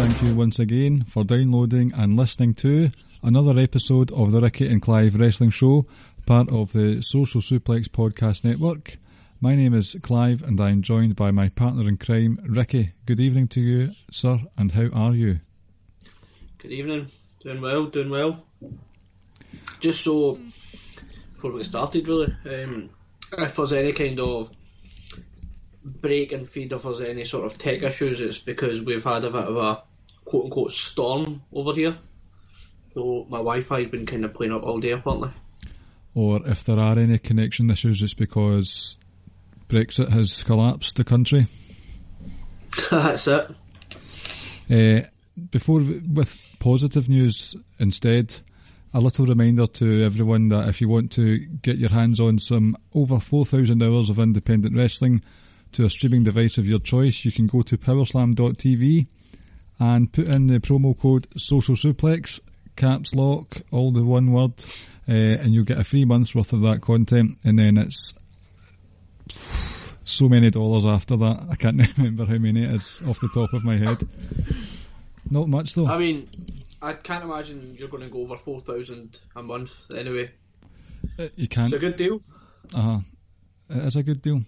Thank you once again for downloading and listening to another episode of the Ricky and Clive Wrestling Show, part of the Social Suplex Podcast Network. My name is Clive and I am joined by my partner in crime, Ricky. Good evening to you, sir, and how are you? Good evening. Doing well, doing well. Just so, before we get started, really, um, if there's any kind of break and feed if there's any sort of tech issues, it's because we've had a bit of a quote unquote storm over here. So my Wi-Fi has been kind of playing up all day apparently. Or if there are any connection issues, it's because Brexit has collapsed the country. That's it. Uh, before with positive news instead, a little reminder to everyone that if you want to get your hands on some over 4,000 hours of independent wrestling to a streaming device of your choice, you can go to powerslam.tv and put in the promo code Social Suplex, caps lock, all the one word, uh, and you'll get a free month's worth of that content. And then it's so many dollars after that. I can't remember how many it is off the top of my head. Not much though. I mean, I can't imagine you're going to go over four thousand a month anyway. Uh, you can't. It's a good deal. Uh huh. It is a good deal.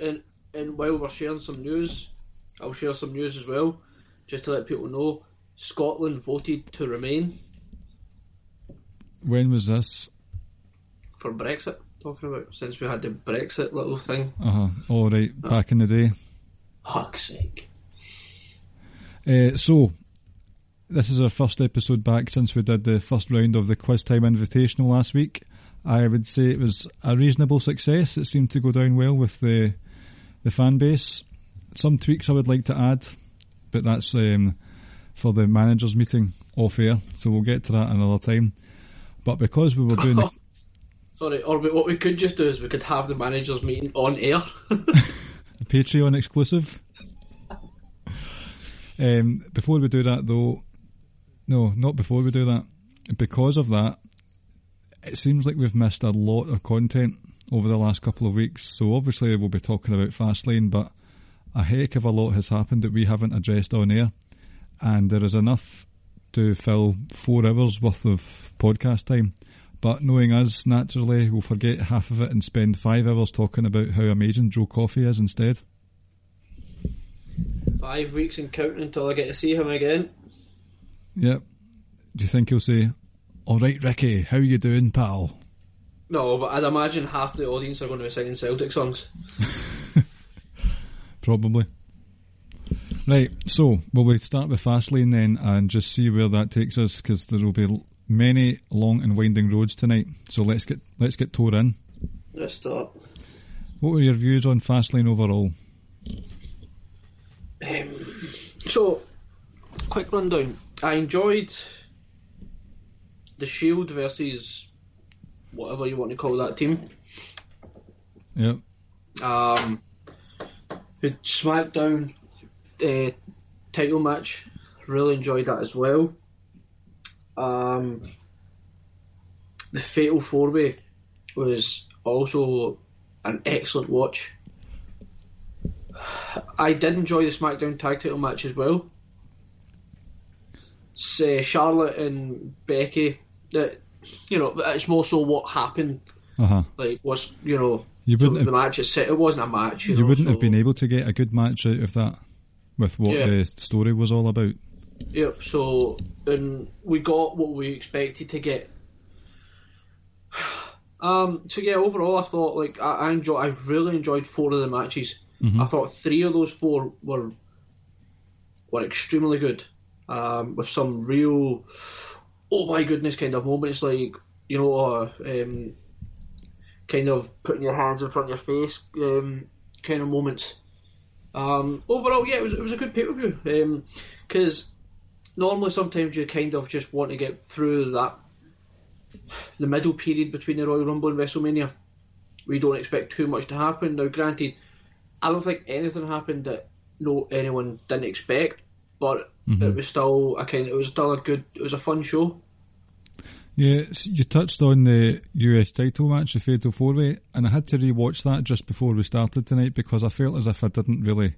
And and while we're sharing some news, I'll share some news as well just to let people know, Scotland voted to remain. When was this? For Brexit, talking about, since we had the Brexit little thing. Uh huh. All right, uh, back in the day. Fuck's sake. Uh, so, this is our first episode back since we did the first round of the Quiz Time Invitational last week. I would say it was a reasonable success. It seemed to go down well with the the fan base. Some tweaks I would like to add but that's um, for the managers meeting off air, so we'll get to that another time. But because we were doing, the... sorry, or what we could just do is we could have the managers meeting on air, Patreon exclusive. Um, before we do that, though, no, not before we do that. Because of that, it seems like we've missed a lot of content over the last couple of weeks. So obviously we'll be talking about Fastlane, but a heck of a lot has happened that we haven't addressed on air, and there is enough to fill four hours worth of podcast time. But knowing us, naturally, we'll forget half of it and spend five hours talking about how amazing Joe Coffey is instead. Five weeks and counting until I get to see him again. Yep. Do you think he'll say, "All right, Ricky, how you doing, pal"? No, but I'd imagine half the audience are going to be singing Celtic songs. probably. Right, so will we start with Fastlane then and just see where that takes us because there will be many long and winding roads tonight. So let's get let's get tore in. Let's start. What were your views on Fastlane overall? Um, so, quick rundown. I enjoyed the Shield versus whatever you want to call that team. Yep. Um, the SmackDown uh, title match, really enjoyed that as well. Um, the Fatal Four Way was also an excellent watch. I did enjoy the SmackDown tag title match as well. say Charlotte and Becky. That you know, it's more so what happened. Uh huh. Like what's you know You wouldn't the have, match itself. It wasn't a match. You, you know, wouldn't so- have been able to get a good match out of that with what Yeah. the story was all about. Yep. So and we got what we expected to get. Um. So yeah, overall, I thought like I, I enjoy. I really enjoyed four of the matches. I thought three of those four were were extremely good. Um, with some real, oh my goodness, kind of moments like you know, uh, um, kind of putting your hands in front of your face, um, kind of moments. Um, overall, yeah, it was it was a good pay per view. Because normally, sometimes you kind of just want to get through that the middle period between the Royal Rumble and WrestleMania. We don't expect too much to happen. Now, granted, I don't think anything happened that no anyone didn't expect, but it was still a kind. It was still a good. It was a fun show. Yeah, you touched on the US title match, the Fatal Four Way, and I had to re-watch that just before we started tonight because I felt as if I didn't really.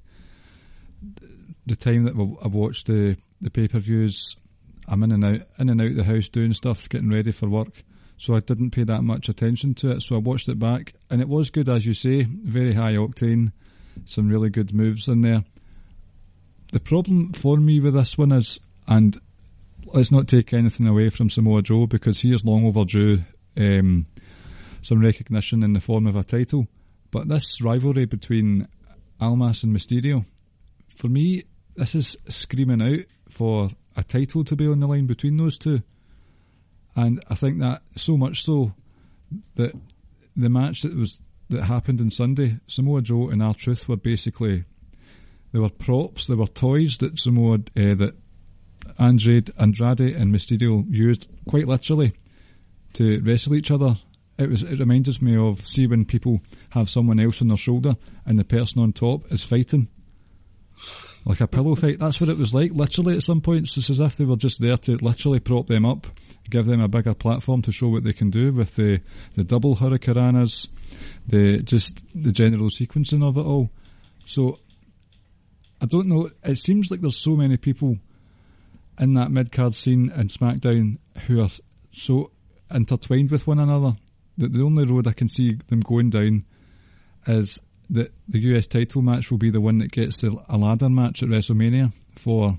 The time that I watched the the pay per views, I'm in and out, in and out the house doing stuff, getting ready for work, so I didn't pay that much attention to it. So I watched it back, and it was good as you say, very high octane, some really good moves in there. The problem for me with this one is, and let's not take anything away from Samoa Joe because he is long overdue um, some recognition in the form of a title. But this rivalry between Almas and Mysterio, for me, this is screaming out for a title to be on the line between those two. And I think that so much so that the match that was that happened on Sunday, Samoa Joe and R Truth were basically they were props, they were toys that Samoa uh, that Andrade, Andrade and Mysterio used quite literally to wrestle each other. It was. It reminds me of see when people have someone else on their shoulder and the person on top is fighting, like a pillow fight. That's what it was like. Literally, at some points, it's as if they were just there to literally prop them up, give them a bigger platform to show what they can do with the the double hurricanes, the just the general sequencing of it all. So I don't know. It seems like there's so many people in that mid card scene in SmackDown who are so intertwined with one another that the only road I can see them going down is that the US title match will be the one that gets the, a ladder match at WrestleMania for,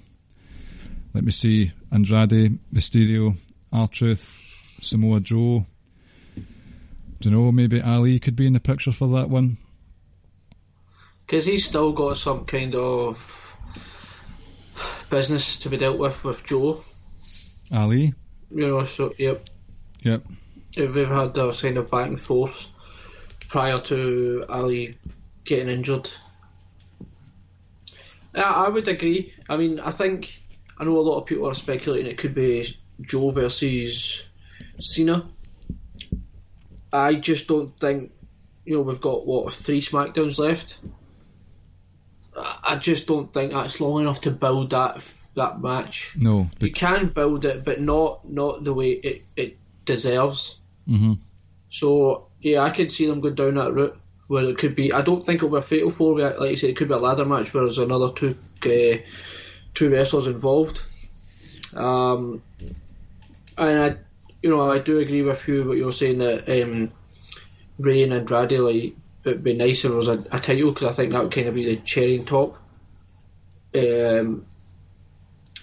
let me see, Andrade, Mysterio, R Truth, Samoa Joe. Do you know, maybe Ali could be in the picture for that one. because he's still got some kind of business to be dealt with with Joe. Ali, You know, so yep, yep. we've had a kind of back and forth prior to Ali getting injured. Yeah, I would agree. I mean, I think I know a lot of people are speculating it could be Joe versus Cena. I just don't think you know we've got what three Smackdowns left. I just don't think that's long enough to build that that match. No, You can build it, but not not the way it, it deserves. hmm So yeah, I could see them going down that route where it could be. I don't think it'll be a fatal four. way, Like you said, it could be a ladder match where there's another two uh, two wrestlers involved. Um, and I, you know, I do agree with you what you're saying that um, Ray and Andrade like it'd be nice if there was a, a title because I think that would kind of be the cherry on top. Um,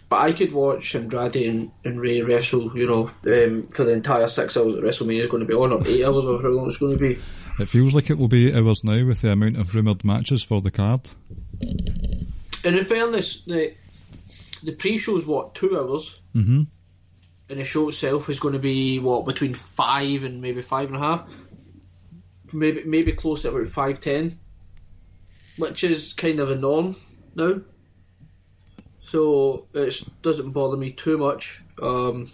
but I could watch Andrade and, and Ray wrestle, you know, um, for the entire six hours that WrestleMania is going to be on, or eight hours, or how long it's going to be. it feels like it will be eight hours now with the amount of rumoured matches for the card. And in fairness, the the pre-show is what two hours, hmm and the show itself is going to be what between five and maybe five and a half, maybe maybe close to about five ten, which is kind of a norm now. So it doesn't bother me too much. Um,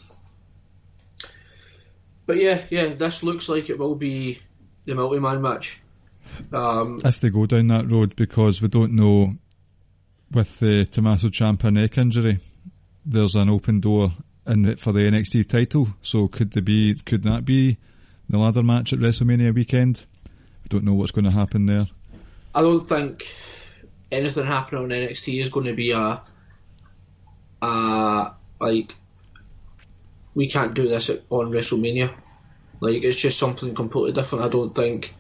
but yeah, yeah, this looks like it will be the multi-man match. Um, If they go down that road, because we don't know with the Tommaso Ciampa neck injury, there's an open door in the, for the NXT title. So could there be? Could that be the ladder match at WrestleMania weekend? Don't know what's going to happen there. I don't think anything happening on NXT is going to be a a like we can't do this on WrestleMania. Like it's just something completely different. I don't think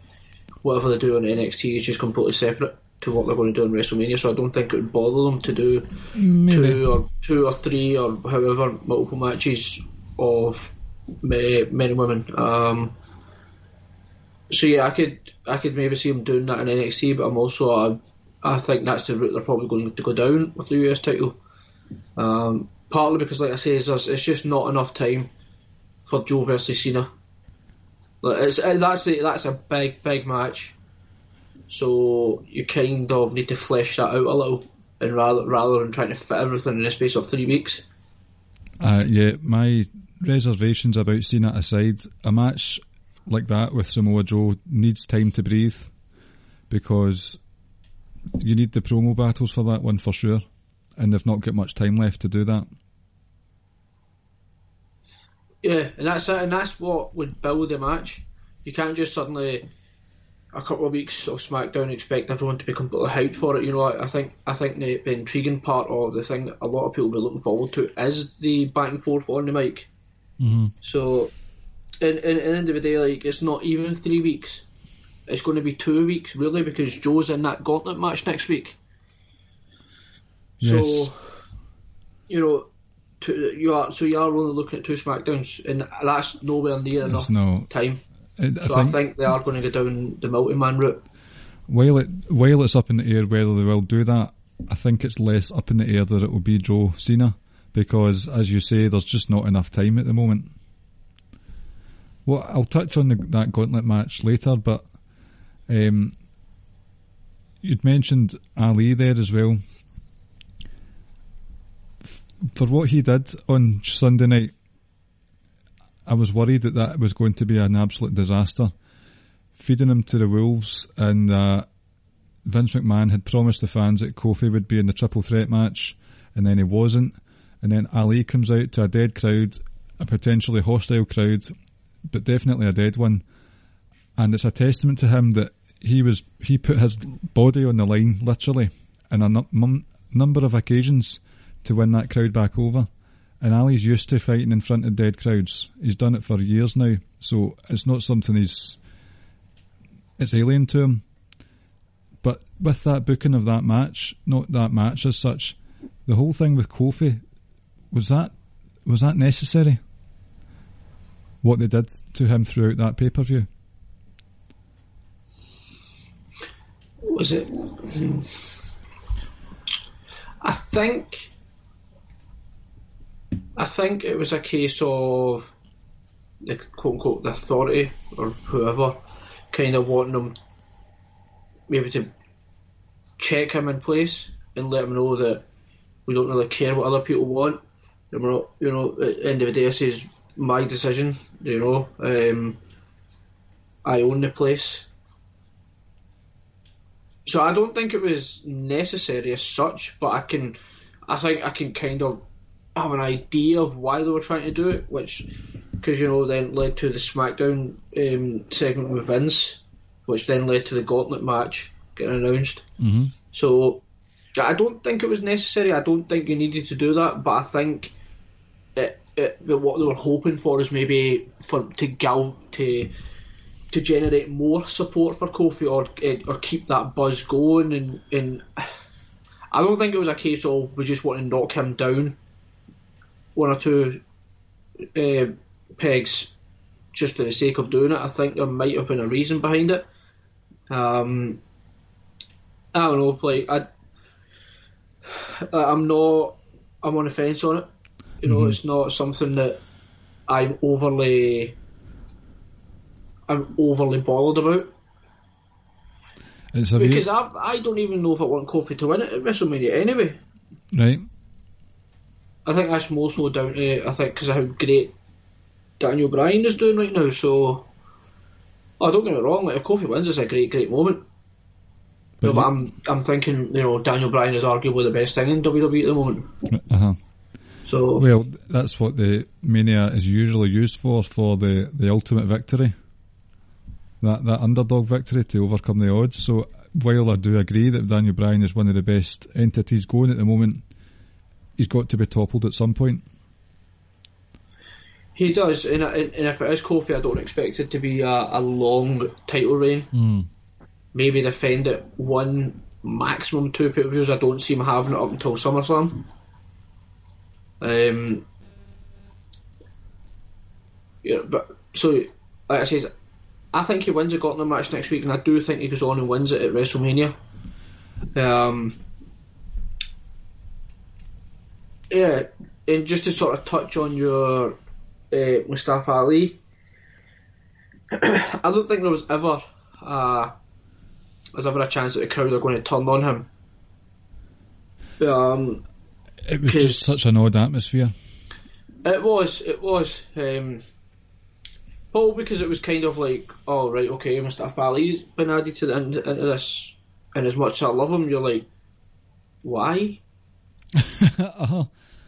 whatever they do on NXT is just completely separate to what they're going to do on WrestleMania. So I don't think it would bother them to do Maybe. two or two or three or however multiple matches of me- men and women. Um, so yeah, I could I could maybe see them doing that in NXT, but I'm also uh, I think that's the route they're probably going to go down with the US title. Um, partly because, like I say, there's, it's just not enough time for Joe versus Cena. It's, that's a, that's a big big match, so you kind of need to flesh that out a little, and rather rather than trying to fit everything in the space of three weeks. Uh, yeah, my reservations about Cena aside, a match like that with Samoa Joe needs time to breathe because you need the promo battles for that one for sure, and they've not got much time left to do that. Yeah, and that's it, and that's what would build the match. You can't just suddenly a couple of weeks of SmackDown expect everyone to be completely hyped for it. You know, I, I think I think the, the intriguing part of the thing a lot of people will be looking forward to is the back and forth on the mic. Mm-hmm. So, in, in, in the end of the day, like it's not even three weeks. It's going to be two weeks, really, because Joe's in that gauntlet match next week. Yes. So, you know, two, you are so you are only looking at two Smackdowns, and that's nowhere near enough no. time. I, I So I think think they are going to go down the multi-man route. while it while it's up in the air whether they will do that, I think it's less up in the air that it will be Joe Cena because, as you say, there's just not enough time at the moment. Well, I'll touch on the, that gauntlet match later, but um, you'd mentioned Ali there as well. For what he did on Sunday night, I was worried that that was going to be an absolute disaster feeding him to the wolves, and uh, Vince McMahon had promised the fans that Kofi would be in the triple threat match, and then he wasn't. And then Ali comes out to a dead crowd, a potentially hostile crowd, but definitely a dead one. And it's a testament to him that he was he put his body on the line literally in a num- num- number of occasions to win that crowd back over. And Ali's used to fighting in front of dead crowds. He's done it for years now, so it's not something he's it's alien to him. But with that booking of that match, not that match as such, the whole thing with Kofi was that was that necessary? What they did to him throughout that pay per view. Was it? I think. I think it was a case of the quote unquote the authority or whoever kind of wanting them maybe to check him in place and let him know that we don't really care what other people want. And we're not, you know, at the end of the day, this is my decision. You know, um, I own the place. So I don't think it was necessary as such, but I can, I think I can kind of have an idea of why they were trying to do it, which, because you know, then led to the SmackDown um, segment with Vince, which then led to the Gauntlet match getting announced. Mm-hmm. So I don't think it was necessary. I don't think you needed to do that, but I think it, it, what they were hoping for is maybe for to gal to to generate more support for Kofi or eh, or keep that buzz going and and I don't think it was a case of we just want to knock him down one or two uh, pegs just for the sake of doing it. I think there might have been a reason behind it. Um, I don't know, like I, I'm not, I'm on the fence on it. You know, it's not something that I'm overly, I'm overly bothered about It's because I, I don't even know if I want Kofi to win it at WrestleMania anyway. right? I think that's more so down to I think because of how great Daniel Bryan is doing right now. So, oh, don't get me wrong, like if Kofi wins, it's a great, great moment. But No, but I'm I'm thinking you know Daniel Bryan is arguably the best thing in WWE at the moment. Uh-huh. So Well, that's what the mania is usually used for for the, the ultimate victory. That that underdog victory to overcome the odds. So while I do agree that Daniel Bryan is one of the best entities going at the moment, he's got to be toppled at some point. He does, and, and and if it is Kofi, I don't expect it to be a, a long title reign. Mm. Maybe defend it one, maximum two pay per views. I don't see him having it up until SummerSlam. Um, yeah, but so like I says, I think he wins a Gauntlet match next week, and I do think he goes on and wins it at WrestleMania. Um, yeah, and just to sort of touch on your uh, Mustafa Ali, I don't think there was ever uh, there's ever a chance that the crowd are going to turn on him. Um, It was just such an odd atmosphere. It was, it was. Um, Paul, because it was kind of like, oh right, okay, Mustafa Ali's been added to the, end into this, and as much as I love him, you're like, why? uh-huh.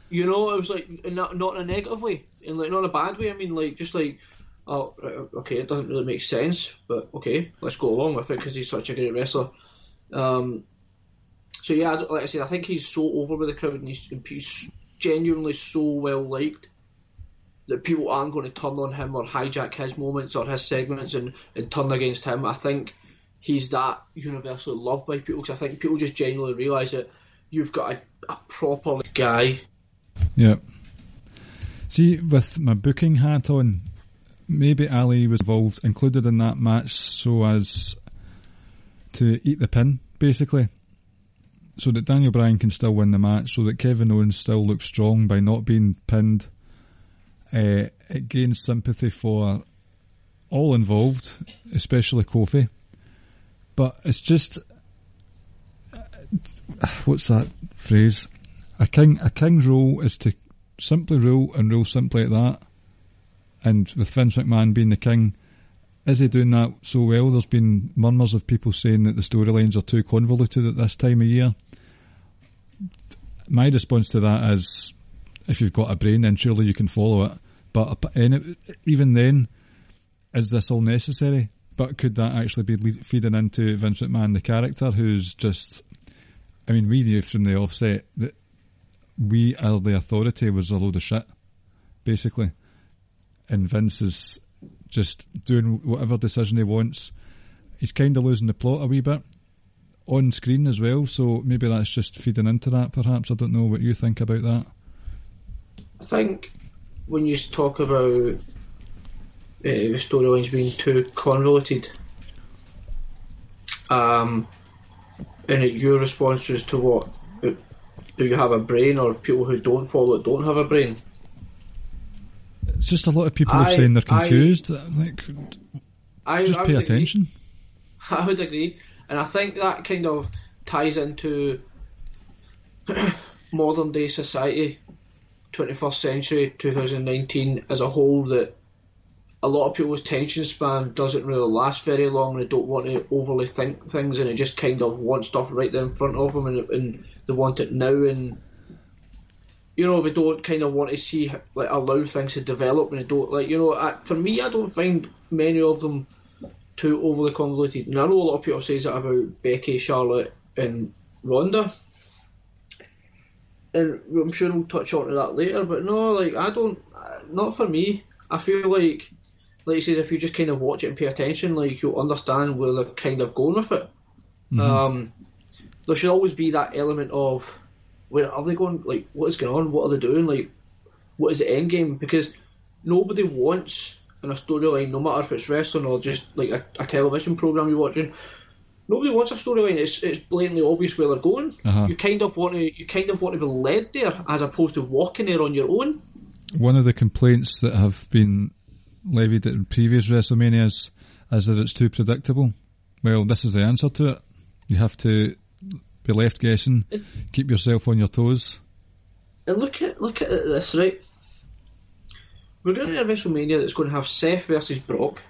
You know, it was like not not in a negative way, and like not in a bad way. I mean, like just like, oh, okay, it doesn't really make sense, but okay, let's go along with it because he's such a great wrestler. Um, so yeah, like I said, I think he's so over with the crowd, and he's, he's genuinely so well liked that people aren't going to turn on him or hijack his moments or his segments and, and turn against him. I think he's that universally loved by people because I think people just genuinely realise that you've got a, a proper guy Yeah. See, with my booking hat on, maybe Ali was involved, included in that match, so as to eat the pin, basically. So that Daniel Bryan can still win the match, so that Kevin Owens still looks strong by not being pinned. Uh, it gains sympathy for all involved, especially Kofi. But it's just. What's that phrase? A king, a king's role is to simply rule and rule simply at that. And with Vince McMahon being the king, is he doing that so well? There's been murmurs of people saying that the storylines are too convoluted at this time of year. My response to that is, if you've got a brain, then surely you can follow it. But even then, is this all necessary? But could that actually be feeding into Vince McMahon, the character, who's just? I mean, we knew from the offset that we are the authority was a load of shit, basically. And Vince is just doing whatever decision he wants. He's kind of losing the plot a wee bit on screen as well, so maybe that's just feeding into that. Perhaps I don't know what you think about that. I think when you talk about uh, storylines being too convoluted, um, and your response is to what? uh, Do you have a brain, or people who don't follow it don't have a brain? It's just a lot of people are saying they're I- confused. like, I, just I pay would agree. attention. I would agree, and I think that kind of ties into modern day society, 21st century, 2019 as a whole. That a lot of people's attention span doesn't really last very long, and they don't want to overly think things, and they just kind of want stuff right there in front of them, and, and they want it now, and you know, they don't kind of want to see like allow things to develop, and they don't like you know. I, for me, I don't find many of them too overly convoluted. And I know a lot of people say that about Becky, Charlotte, and Ronda. And I'm sure we'll touch on to that later, but no, like I don't, not for me. I feel like, like you said, if you just kind of watch it and pay attention, like you'll understand where they're kind of going with it. Um, there should always be that element of where are they going? Like, what is going on? What are they doing? Like, what is the end game? Because nobody wants in a storyline, no matter if it's wrestling or just like a, a television program you're watching. Nobody wants a storyline. It's it's blatantly obvious where they're going. Uh-huh. You kind of want to you kind of want to be led there as opposed to walking there on your own. One of the complaints that have been levied at previous WrestleManias is that it's too predictable. Well, this is the answer to it. You have to be left guessing, keep yourself on your toes. And look at look at this right. We're going to a WrestleMania that's going to have Seth versus Brock,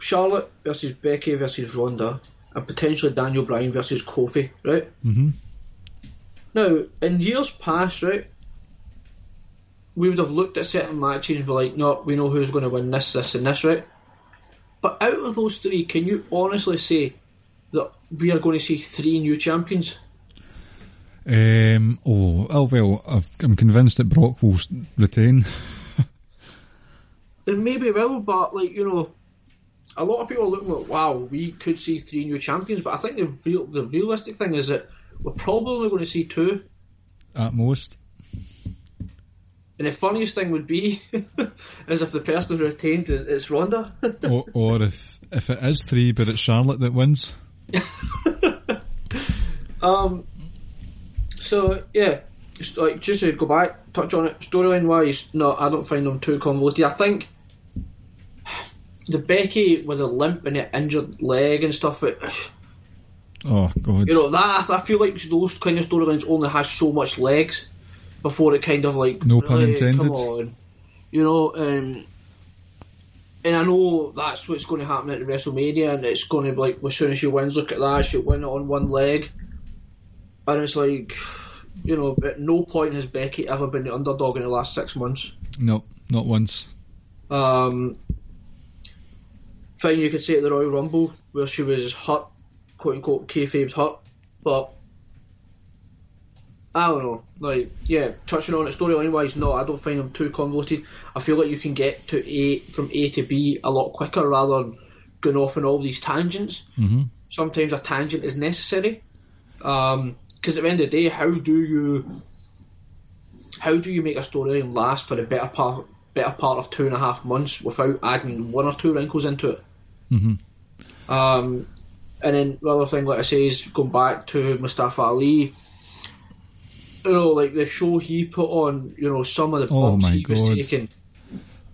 Charlotte versus Becky versus Ronda, and potentially Daniel Bryan versus Kofi, right? Mhm. Now, in years past, right, we would have looked at certain matches and be like, no, we know who's going to win this, this, and this, right? But out of those three, can you honestly say that we are going to see three new champions? Um, oh, oh well, I've, I'm convinced that Brock will retain. Then maybe will, but like you know, a lot of people are looking at wow, we could see three new champions, but I think the real, the realistic thing is that we're probably going to see two. At most, And the funniest thing would be is if the person who retained is, is Ronda. or, or if if it is three, but it's Charlotte that wins. um. So yeah, just, like just to go back, touch on it. Storyline wise, no, I don't find them too convoluted. I think the Becky with a limp and an injured leg and stuff. It, Oh God, You know that I feel like those kind of storylines only has so much legs before it kind of like No pun really, intended. Come on, you know, um, and I know that's what's going to happen at WrestleMania, and it's going to be like as soon as she wins, look at that, she'll win it on one leg, and it's like, you know, at no point has Becky ever been the underdog in the last six months. no, not once. Um, thing you could say at the Royal Rumble where she was hurt, quote unquote, kayfabe's hurt, but I don't know. Like, yeah, touching on it storyline wise, no, I don't find them too convoluted. I feel like you can get to A from A to B a lot quicker rather than going off on all these tangents. hmm Sometimes a tangent is necessary. Um 'cause at the end of the day, how do you how do you make a storyline last for the better part better part of two and a half months without adding one or two wrinkles into it? Mhm. Um, and then the other thing, like I say, is going back to Mustafa Ali. You know, like the show he put on, you know, some of the Oh bumps my he was taking.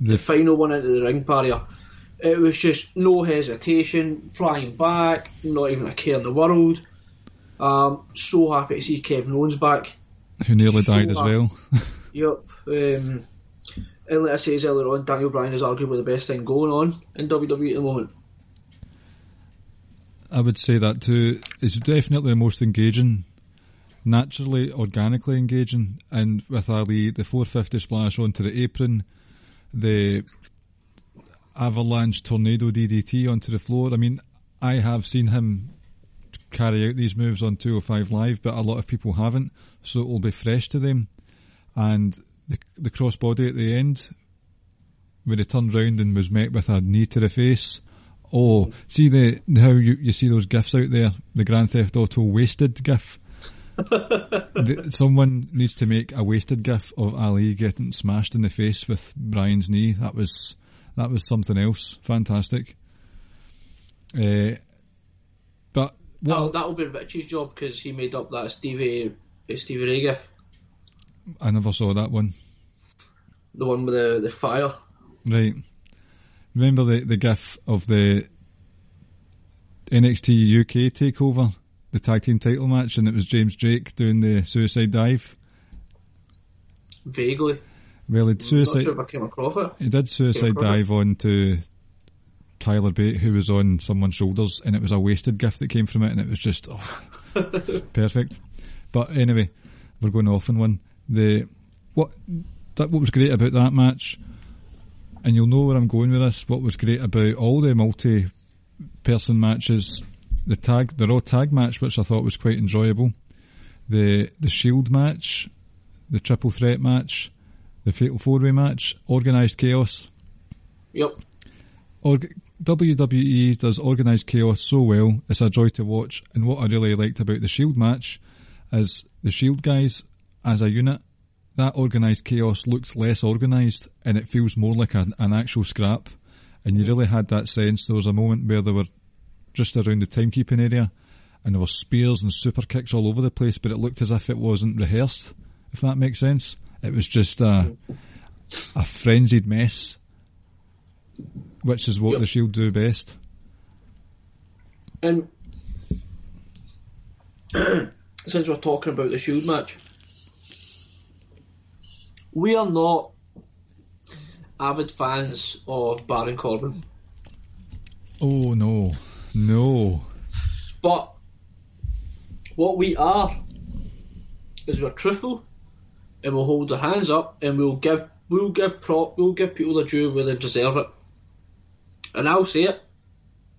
The- The final one into the ring barrier. It was just no hesitation, flying back, not even a care in the world. Um, so happy to see Kevin Owens back. Who nearly So died as happy. well. Yep. Um, and like I said earlier on, Daniel Bryan is arguably the best thing going on in WWE at the moment. I would say that too. It's definitely the most engaging, naturally, organically engaging. And with Ali, the 450 splash onto the apron, the avalanche tornado DDT onto the floor. I mean, I have seen him carry out these moves on 205 Live, but a lot of people haven't, so it will be fresh to them. And the, the crossbody at the end, when he turned round and was met with a knee to the face. Oh, see the how you, you see those gifs out there, the Grand Theft Auto wasted gif. The, someone needs to make a wasted gif of Ali getting smashed in the face with Brian's knee. That was that was something else. Fantastic. Uh, but That'll, well, that'll be Richie's job because he made up that Stevie Stevie Ray gif, I never saw that one. the one with the the fire. Right. Remember the, the gif of the NXT UK takeover, the tag team title match, and it was James Drake doing the suicide dive. Vaguely, Well, he suicide. sure came across it. He did suicide it. dive onto Tyler Bate, who was on someone's shoulders, and it was a wasted gift that came from it, and it was just oh, perfect. But anyway, we're going off on one. The what that what was great about that match, and you'll know where I'm going with this. What was great about all the multi-person matches, the tag, the Raw tag match, which I thought was quite enjoyable, the the Shield match, the Triple Threat match, the Fatal Four Way match, Organized Chaos. Yep. Org- WWE does organised chaos so well, it's a joy to watch. And what I really liked about the Shield match is the Shield guys, as a unit, that organised chaos looks less organised and it feels more like an, an actual scrap. And you really had that sense. There was a moment where they were just around the timekeeping area and there were spears and super kicks all over the place, but it looked as if it wasn't rehearsed, if that makes sense. It was just a, a frenzied mess which is what Yep. the Shield do best. And since we're talking about the Shield match, we are not avid fans of Baron Corbin, Oh no, no. but what we are is we're truthful, and we'll hold our hands up, and we'll give we'll give prop we'll give people the due where they deserve it. And I'll say it.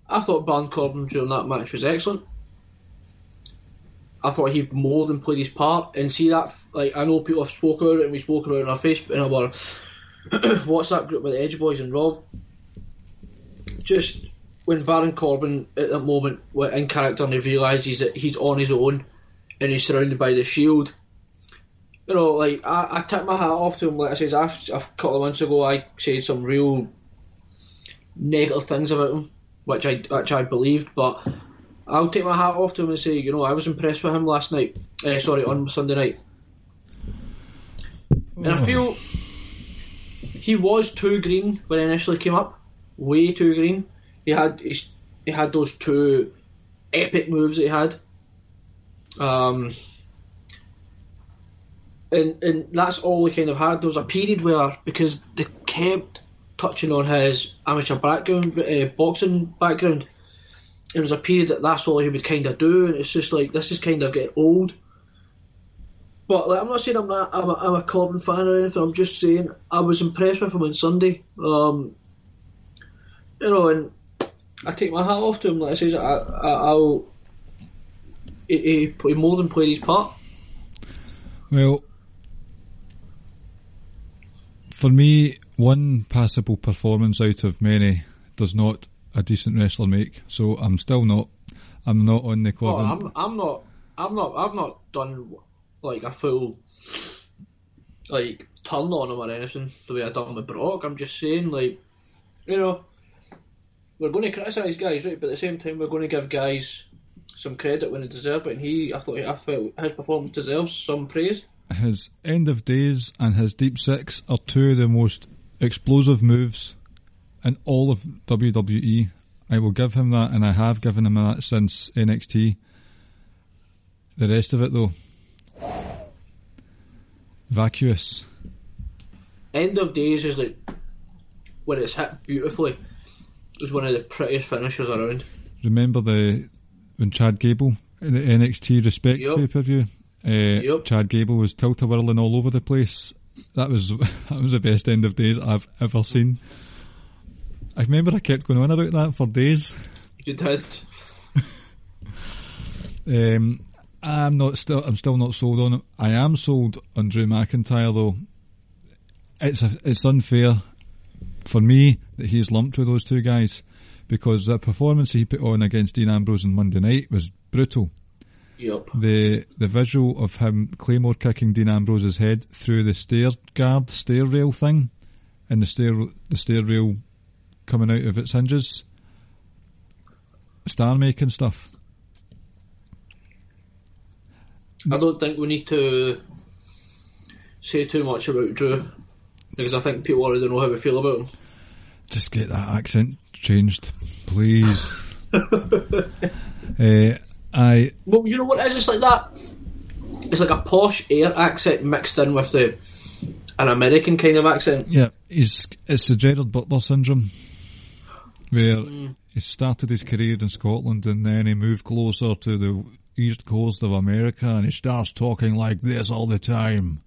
I thought Baron Corbin during that match was excellent. I thought he'd more than played his part. And see that, like, I know people have spoken about it and we spoke about it on our Facebook and our WhatsApp group with the Edge Boys and Rob. Just when Baron Corbin at that moment went in character and he realises that he's on his own and he's surrounded by the Shield. You know, like I, I tip my hat off to him. Like I said, I've, a couple of months ago, I said some real negative things about him, which I which I believed, but I'll take my hat off to him and say, you know, I was impressed with him last night. Uh, sorry, on Sunday night, and I feel he was too green when he initially came up, way too green. He had he, he had those two epic moves that he had. Um, and and that's all we kind of had. There was a period where because they kept touching on his amateur background, uh, boxing background, there was a period that that's all he would kind of do, and it's just like this is kind of getting old. But like, I'm not saying I'm not I'm a, I'm a Corbin fan or anything. I'm just saying I was impressed with him on Sunday. Um, you know, and I take my hat off to him. Like I said, I, I, I'll. He, he, he more than played his part. Well, for me, one passable performance out of many does not a decent wrestler make. So I'm still not. I'm not on the club. Oh, I'm, I'm not. I'm not. I've not done like a full like turn on him or anything the way I done with Brock. I'm just saying, like, you know, we're going to criticise guys, right? But at the same time, we're going to give guys some credit when they deserve it. And he, I thought, I felt his performance deserves some praise. His end of days and his deep six are two of the most explosive moves in all of WWE. I will give him that, and I have given him that since NXT. The rest of it, though, vacuous. End of days is like when it's hit beautifully. Is one of the prettiest finishers around. Remember the when Chad Gable in the NXT Respect Yep. pay per view? Uh, Yep. Chad Gable was tilt a whirling all over the place. That was that was the best end of days I've ever seen. I remember I kept going on about that for days. You did. Um, I'm not still. I'm still not sold on it. I am sold on Drew McIntyre though. It's a, it's unfair for me that he's lumped with those two guys because the performance he put on against Dean Ambrose on Monday night was brutal. Yep. The the visual of him Claymore kicking Dean Ambrose's head through the stair guard stair rail thing, and the stair the stair rail coming out of its hinges, star making stuff. I don't think we need to say too much about Drew because I think people already know how we feel about him. Just get that accent changed, please. uh, I Well, you know what it is? It's like that. It's like a posh Ayr accent mixed in with the an American kind of accent. yeah, he's it's the Gerald Butler syndrome, where he started his career in Scotland and then he moved closer to the east coast of America and he starts talking like this all the time.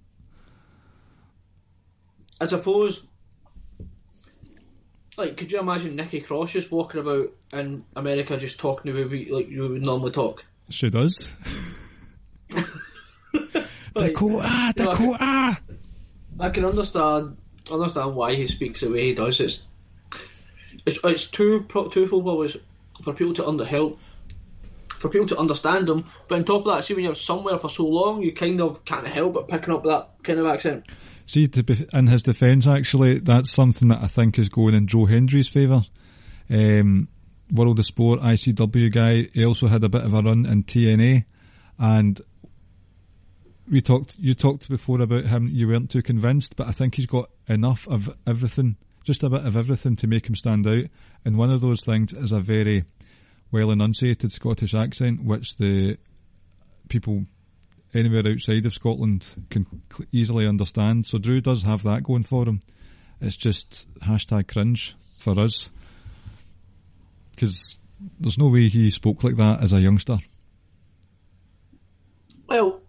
I suppose. Like, could you imagine Nikki Cross just walking about in America, just talking the way we like you would normally talk? She does. Like, Dakota, you know, I can- Dakota. I can understand understand why he speaks the way he does. It's it's, it's too pro- twofold. Always for people to under help, for people to understand them. But on top of that, see when you're somewhere for so long, you kind of can't help but picking up that kind of accent. See, to be, in his defence, actually, that's something that I think is going in Joe Hendry's favour. Um, World of Sport ICW guy. He also had a bit of a run in TNA, and we talked. You talked before about him. You weren't too convinced, but I think he's got enough of everything, just a bit of everything to make him stand out. And one of those things is a very well enunciated Scottish accent, which the people anywhere outside of Scotland can easily understand. So Drew does have that going for him. It's just hashtag cringe for us because there's no way he spoke like that as a youngster. Well,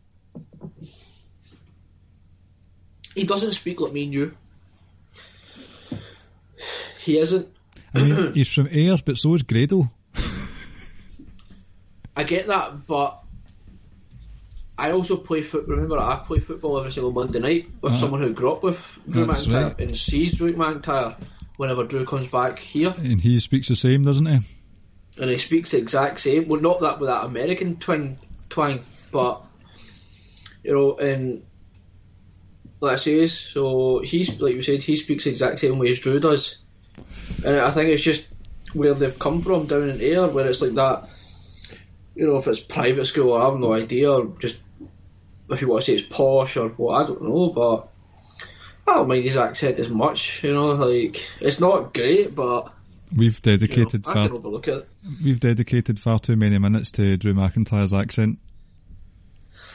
he doesn't speak like me and you. He isn't. I mean, he's from Ayr, but so is Grado. I get that, but I also play foot. Remember, I play football every single Monday night with Uh, someone who grew up with Drew McIntyre right. and sees Drew McIntyre whenever Drew comes back here, And he speaks the same, doesn't he? and he speaks the exact same. Well, not that with that American twang, twang, but you know, and like I say, so he's like you said, he speaks the exact same way as Drew does, and I think it's just where they've come from down in Ayr, where it's like that. You know, if it's private school, I have no idea, or just if you want to say it's posh or what, I don't know, but I don't mind his accent as much. You know, like it's not great, but We've you know, dedicated far can overlook it. we've dedicated far too many minutes to Drew McIntyre's accent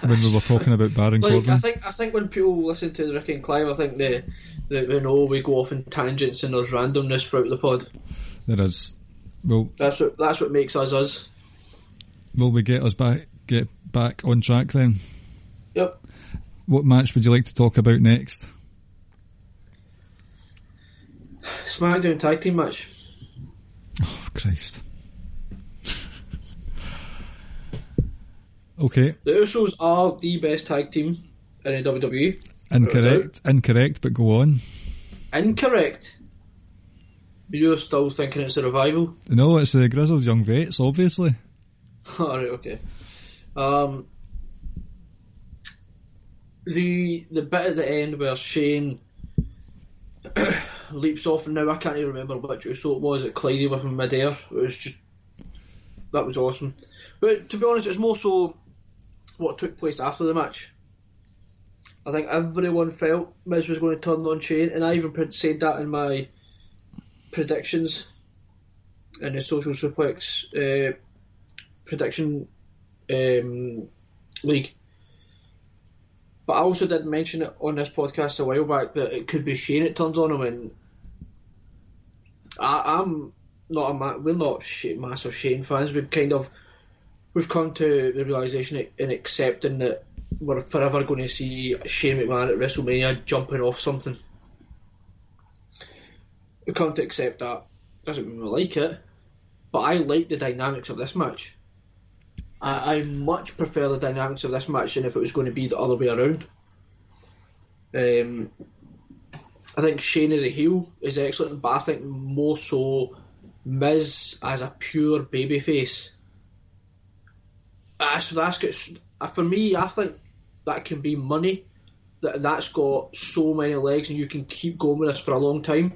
when we were talking about Baron Like Corbin. I think I think when people listen to Ricky and Clive, I think they they, they know we go off in tangents and there's randomness throughout the pod. there is. Will That's what that's what makes us us. will we get us back get back on track then? Yep. What match would you like to talk about next? SmackDown tag team match. Oh Christ. okay, The Usos are the best tag team in the WWE. incorrect, incorrect, but go on. Incorrect. You're still thinking it's a revival? No, it's the grizzled young vets, obviously. Alright, okay. Um, the the bit at the end where Shane leaps off, and now I can't even remember which Uso it was. It collided with him midair. It was just that was awesome. But to be honest, it's more so what took place after the match. I think everyone felt Miz was going to turn on Shane, and I even said that in my predictions in the social suplex uh, prediction um, league. But I also did mention it on this podcast a while back that it could be Shane it turns on him, and I, I'm not a ma- we're not massive Shane fans. We've kind of we've come to the realization in accepting that we're forever going to see Shane McMahon at WrestleMania jumping off something. We come to accept that. Doesn't mean we like it, but I like the dynamics of this match. I, I much prefer the dynamics of this match than if it was going to be the other way around. Um, I think Shane as a heel is excellent, but I think more so Miz as a pure babyface. That's that's got, uh, for me. I think that can be money. That that's got so many legs, and you can keep going with this for a long time.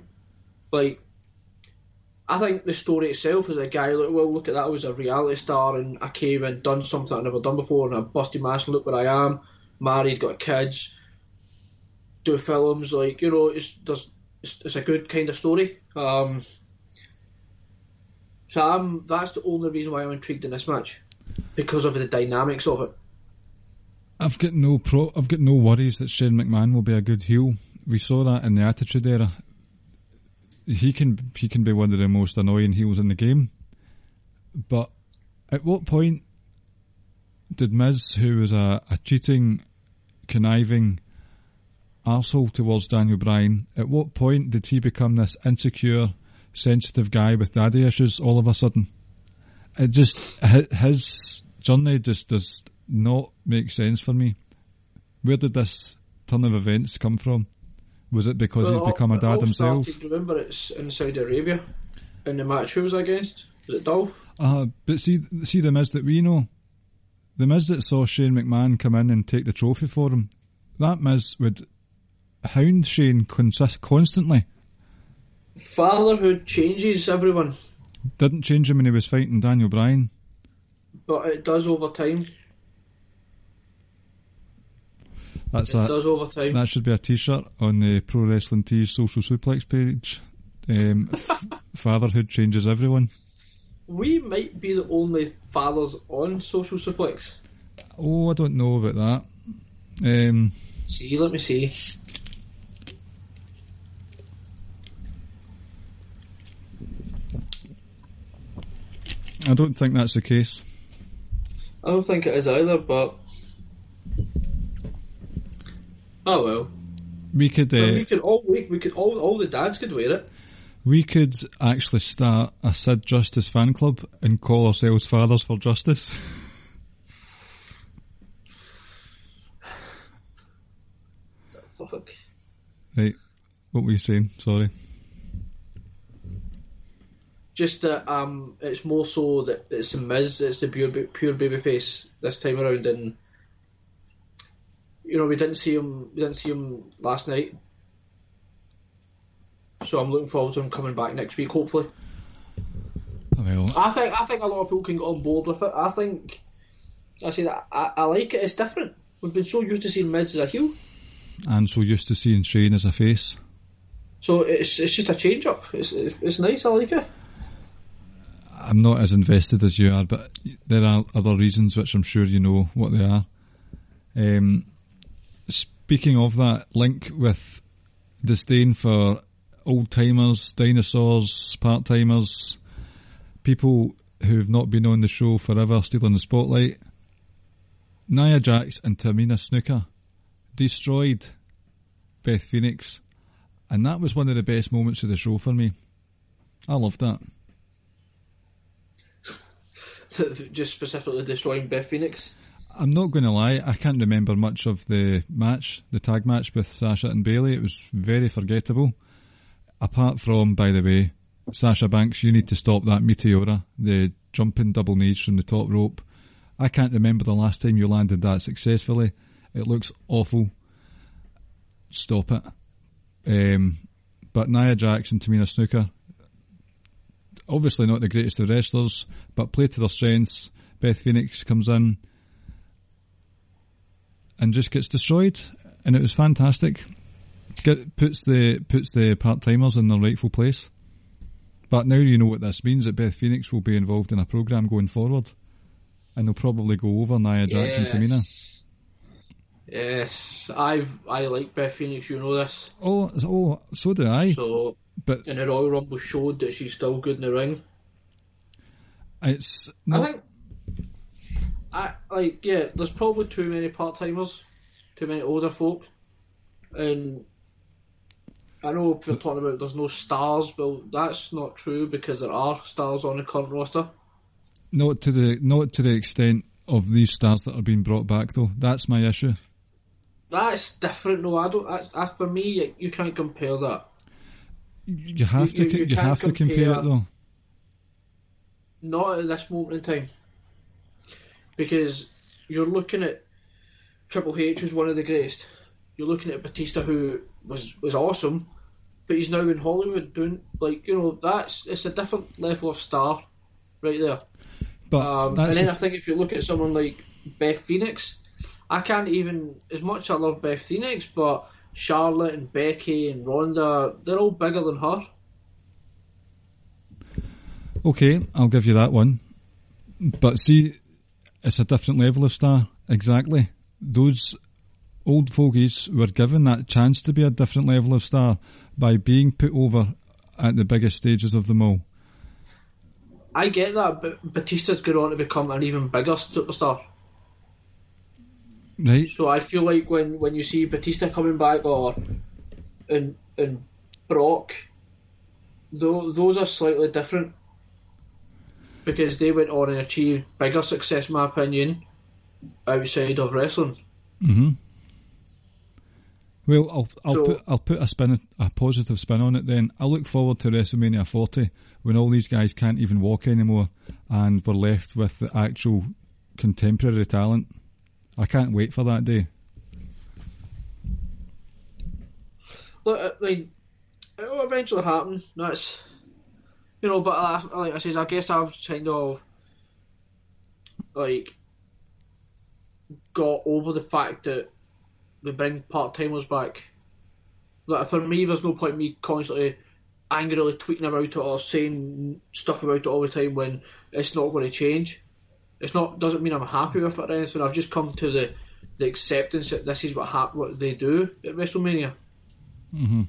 Like I think the story itself is a guy like, well, look at that, I was a reality star and I came and done something I've never done before and I busted my ass look where I am, married, got kids, do films, like, you know, it's there's it's, it's a good kind of story. Um, so I'm, that's the only reason why I'm intrigued in this match. Because of the dynamics of it. I've got no pro. I've got no worries that Shane McMahon will be a good heel. We saw that in the Attitude Era. He can he can be one of the most annoying heels in the game. But at what point did Miz, who was a, a cheating, conniving arsehole towards Daniel Bryan, at what point did he become this insecure, sensitive guy with daddy issues all of a sudden? It just his journey just does not make sense for me. Where did this turn of events come from? Was it because Well, he's become a dad himself? Started, remember, it's in Saudi Arabia. In the match, who was against? Was it Dolph? Uh, but see, see the Miz that we know, the Miz that saw Shane McMahon come in and take the trophy for him, that Miz would hound Shane consist- constantly. Fatherhood changes everyone, Didn't change him when he was fighting Daniel Bryan. but it does over time. That's It a, does over time. that should be a T-shirt on the Pro Wrestling Tees social suplex page. Um, fatherhood changes everyone. We might be the only fathers on social suplex. Oh, I don't know about that. Um, See, let me see. I don't think that's the case. I don't think it is either, but oh well. We could Well, uh, we could all we, we could all all the dads could wear it. we could actually start a Sid Justice fan club and call ourselves Fathers for Justice. fuck. Right. What were you saying? Sorry. Just that um, it's more so that it's a Miz, it's the pure pure babyface this time around, and you know we didn't see him, we didn't see him last night, so I'm looking forward to him coming back next week, hopefully. Well, I think I think a lot of people can get on board with it. I think I say that I, I like it. It's different. We've been so used to seeing Miz as a heel, and so used to seeing Shane as a face. so it's it's just a change up. It's it's nice. I like it. I'm not as invested as you are, but there are other reasons which I'm sure you know what they are. Um, speaking of that link with disdain for old timers, dinosaurs, part timers, people who've not been on the show forever, stealing the spotlight, Nia Jax and Tamina Snuka destroyed Beth Phoenix, and that was one of the best moments of the show for me. I loved that. just specifically destroying Beth Phoenix. I'm not going to lie, I can't remember much of the match, the tag match with Sasha and Bayley. It was very forgettable. Apart from, by the way, Sasha Banks, you need to stop that Meteora, the jumping double knees from the top rope. I can't remember the last time you landed that successfully. It looks awful. Stop it. Um, but Nia and Tamina Snuka, obviously not the greatest of wrestlers, but play to their strengths. Beth Phoenix comes in and just gets destroyed, and it was fantastic. Get, puts the puts the part timers in their rightful place. But now you know what this means that Beth Phoenix will be involved in a program going forward, and they'll probably go over Nia Jax and Tamina. Yes, I've I like Beth Phoenix. You know this. Oh, oh, so do I. So, but and the Royal Rumble showed that she's still good in the ring. It's I not. think, I like yeah. There's probably too many part timers, too many older folk, and I know if you're talking about there's no stars. Well, that's not true because there are stars on the current roster. Not to the not to the extent of these stars that are being brought back, though. That's my issue. That's different. No, I don't. That's, that's for me. You, you can't compare that. You have to You- co- you you, have to compare compare- it though. Not at this moment in time. Because you're looking at Triple H, who's one of the greatest. You're looking at Batista, who was, was awesome, but he's now in Hollywood doing, like, you know, that's it's a different level of star right there. But Um, and then the I think if you look at someone like Beth Phoenix, I can't even, as much as I love Beth Phoenix, but Charlotte and Becky and Ronda, they're all bigger than her. Okay, I'll give you that one. But see, it's a different level of star. Exactly. Those old fogies were given that chance to be a different level of star by being put over at the biggest stages of them all. I get that, but Batista's going on to become an even bigger superstar. Right? So I feel like when, when you see Batista coming back or and and Brock, tho- those are slightly different because they went on and achieved bigger success, in my opinion, outside of wrestling. hmm Well, I'll I'll So- put I'll put a spin a positive spin on it. Then I look forward to WrestleMania 40 when all these guys can't even walk anymore, and we're left with the actual contemporary talent. I can't wait for that day. Look, I mean, it'll eventually happen. That's you know, but I, like I says, I guess I've kind of like got over the fact that they bring part timers back. Like for me, there's no point in me constantly angrily tweeting about it or saying stuff about it all the time when it's not going to change. It's not doesn't mean I'm happy with it or anything. I've just come to the the acceptance that this is what hap- what they do at WrestleMania. Mm-hmm.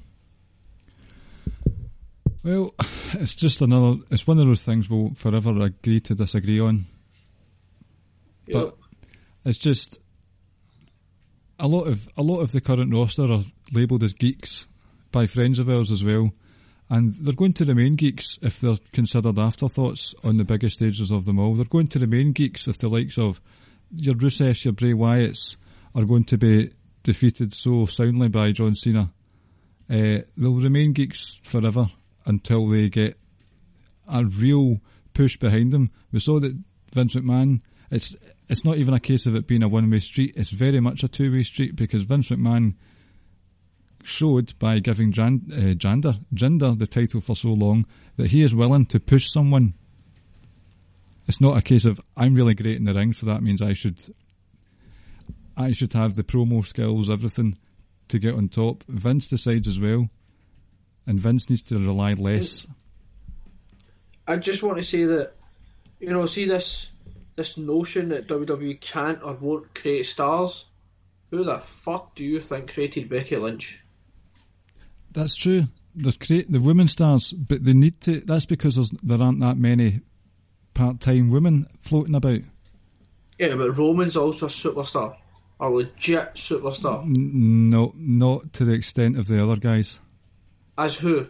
Well, it's just another. It's one of those things we'll forever agree to disagree on. But it's just a lot of a lot of the current roster are labelled as geeks by friends of ours as well, and they're going to remain geeks if they're considered afterthoughts on the biggest stages of them all. They're going to remain geeks if the likes of your Rusev, your Bray Wyatts are going to be defeated so soundly by John Cena, uh, they'll remain geeks forever until they get a real push behind them. We saw that Vince McMahon. It's it's not even a case of it being a one way street. It's very much a two way street because Vince McMahon showed by giving Jan, uh, Jander Jinder the title for so long that he is willing to push someone. It's not a case of I'm really great in the ring, so that means I should I should have the promo skills, everything to get on top. Vince decides as well, and Vince needs to rely less. I just want to say that you know, see this this notion that WWE can't or won't create stars. Who the fuck do you think created Becky Lynch? That's true. There's create the women stars, but they need to. That's because there aren't that many part-time women floating about. Yeah, but Roman's also a superstar, a legit superstar. No, not to the extent of the other guys. As who?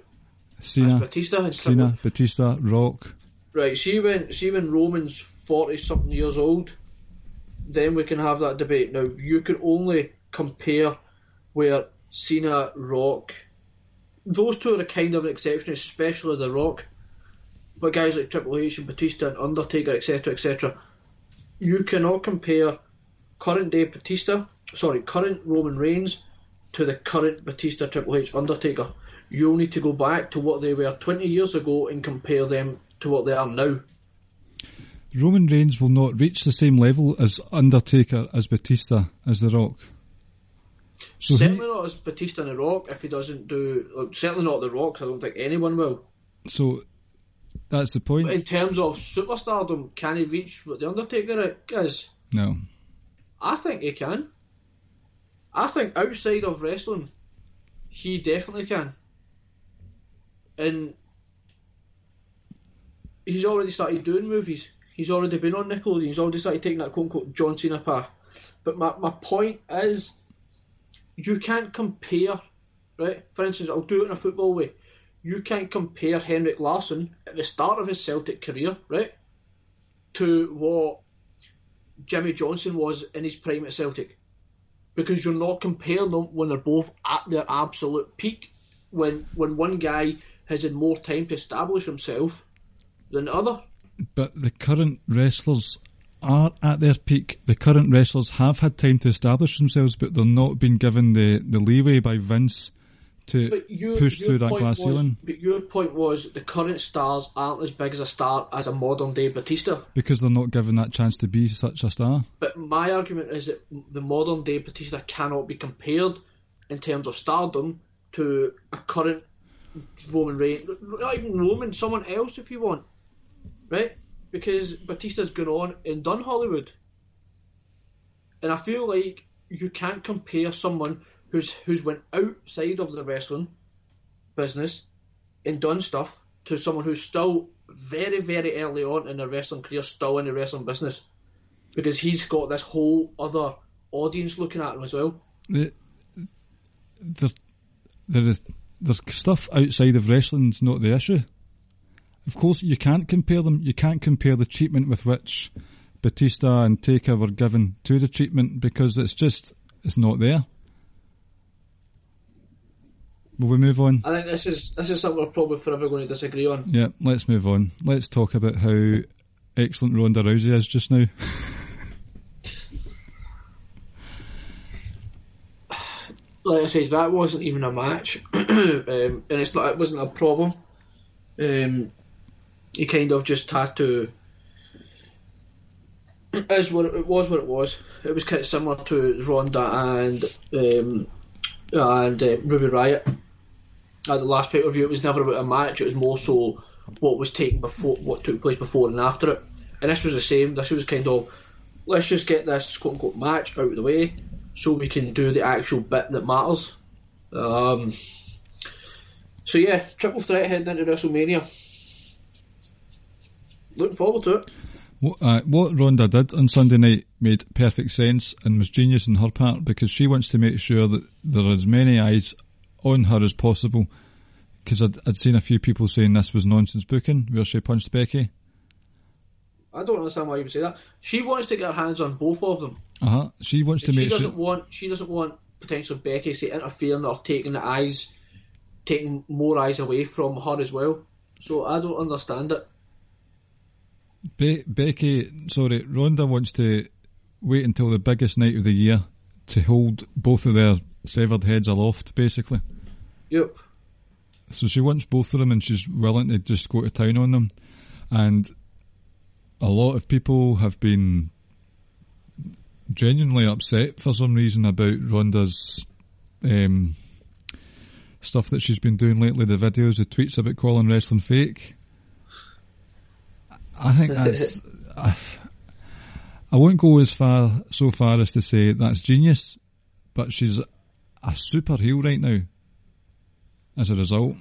As Cena, Batista and Cena, Batista, Rock. Right, see when see when Roman's forty something years old, then we can have that debate. Now you can only compare where Cena, Rock, those two are a kind of an exception, especially the Rock. But guys like Triple H and Batista and Undertaker, etc., etc., you cannot compare current day Batista, sorry, current Roman Reigns to the current Batista, Triple H, Undertaker. You'll need to go back to what they were 20 years ago and compare them to what they are now. Roman Reigns will not reach the same level as Undertaker, as Batista, as The Rock. So he, certainly not as Batista and The Rock if he doesn't do. Like, certainly not The Rock. I don't think anyone will. so that's the point. But in terms of superstardom, can he reach what the Undertaker is? No, I think he can. I think outside of wrestling, he definitely can. And he's already started doing movies. He's already been on Nickelodeon. He's already started taking that quote unquote John Cena path. But my, my point is, you can't compare, right? For instance, I'll do it in a football way. You can't compare Henrik Larsson at the start of his Celtic career, right, to what Jimmy Johnstone was in his prime at Celtic. Because you're not comparing them when they're both at their absolute peak. When when one guy has had more time to establish himself than the other. but the current wrestlers are at their peak. The current wrestlers have had time to establish themselves, but they're not being given the, the leeway by Vince to your, push your through that glass was, ceiling But your point was the current stars aren't as big as a star as a modern day Batista. because they're not given that chance to be such a star. But my argument is that the modern day Batista cannot be compared in terms of stardom to a current Roman Reigns, not even Roman, someone else if you want, right? Because Batista's gone on and done Hollywood, and I feel like you can't compare someone who's who's went outside of the wrestling business and done stuff to someone who's still very very early on in their wrestling career, still in the wrestling business because he's got this whole other audience looking at him as well. The, there, there is, there's stuff outside of wrestling's not the issue. Of course, you can't compare them. You can't compare the treatment with which Batista and Taker were given to the treatment because it's just it's not there. Will we move on? I think this is this is something we're probably forever going to disagree on. Yeah, let's move on. Let's talk about how excellent Ronda Rousey is just now. Like I said, that wasn't even a match, um, and it's not. It wasn't a problem. Um, he kind of just had to. As what it was, what it was. It was kind of similar to Ronda and um, and uh, Ruby Riott at the last pay per view. It was never about a match. It was more so what was taken before, what took place before and after it. And this was the same. This was kind of let's just get this quote unquote match out of the way so we can do the actual bit that matters. Um, so yeah, triple threat heading into WrestleMania. Looking forward to it. What, uh, what Ronda did on Sunday night made perfect sense and was genius on her part because she wants to make sure that there are as many eyes on her as possible. Because I'd, I'd seen a few people saying this was nonsense booking where she punched Becky. I don't understand why you would say that. She wants to get her hands on both of them. Uh huh. She wants to she make doesn't sure. want. She doesn't want potentially Becky say interfering or taking the eyes, taking more eyes away from her as well. So I don't understand it. Be- Becky, sorry, Ronda wants to wait until the biggest night of the year to hold both of their severed heads aloft, basically. Yep. So she wants both of them and she's willing to just go to town on them. And a lot of people have been genuinely upset for some reason about Ronda's um, stuff that she's been doing lately, the videos, the tweets about calling wrestling fake. I think that's. I, I won't go as far so far as to say that's genius, but she's a super heel right now. As a result,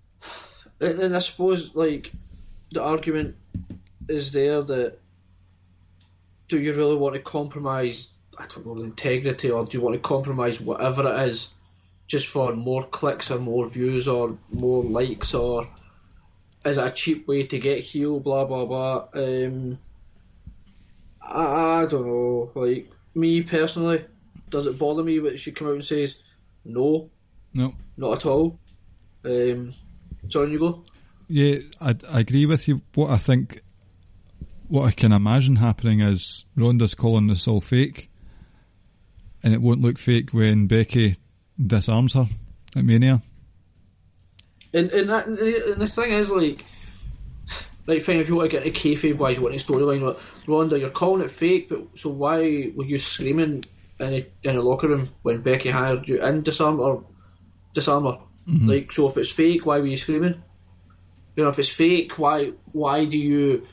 and I suppose like the argument is there that do you really want to compromise? I don't know integrity, or do you want to compromise whatever it is, just for more clicks or more views or more likes, or is it a cheap way to get heel? Blah blah blah. Um, I, I don't know. Like me personally, does it bother me that she come out and says no? no. Not at all. Um, so you go. Yeah, I, I agree with you. What I think, what I can imagine happening is Ronda's calling this all fake, and it won't look fake when Becky disarms her at Mania. And and, that, and this thing is like, right, fine. If you want to get into kayfabe wise, you want a storyline. Like, Ronda, you're calling it fake, but so why were you screaming in a, in a locker room when Becky hired you in disarm or disarm her? Mm-hmm. Like, so if it's fake, why were you screaming? You know, if it's fake, why why do you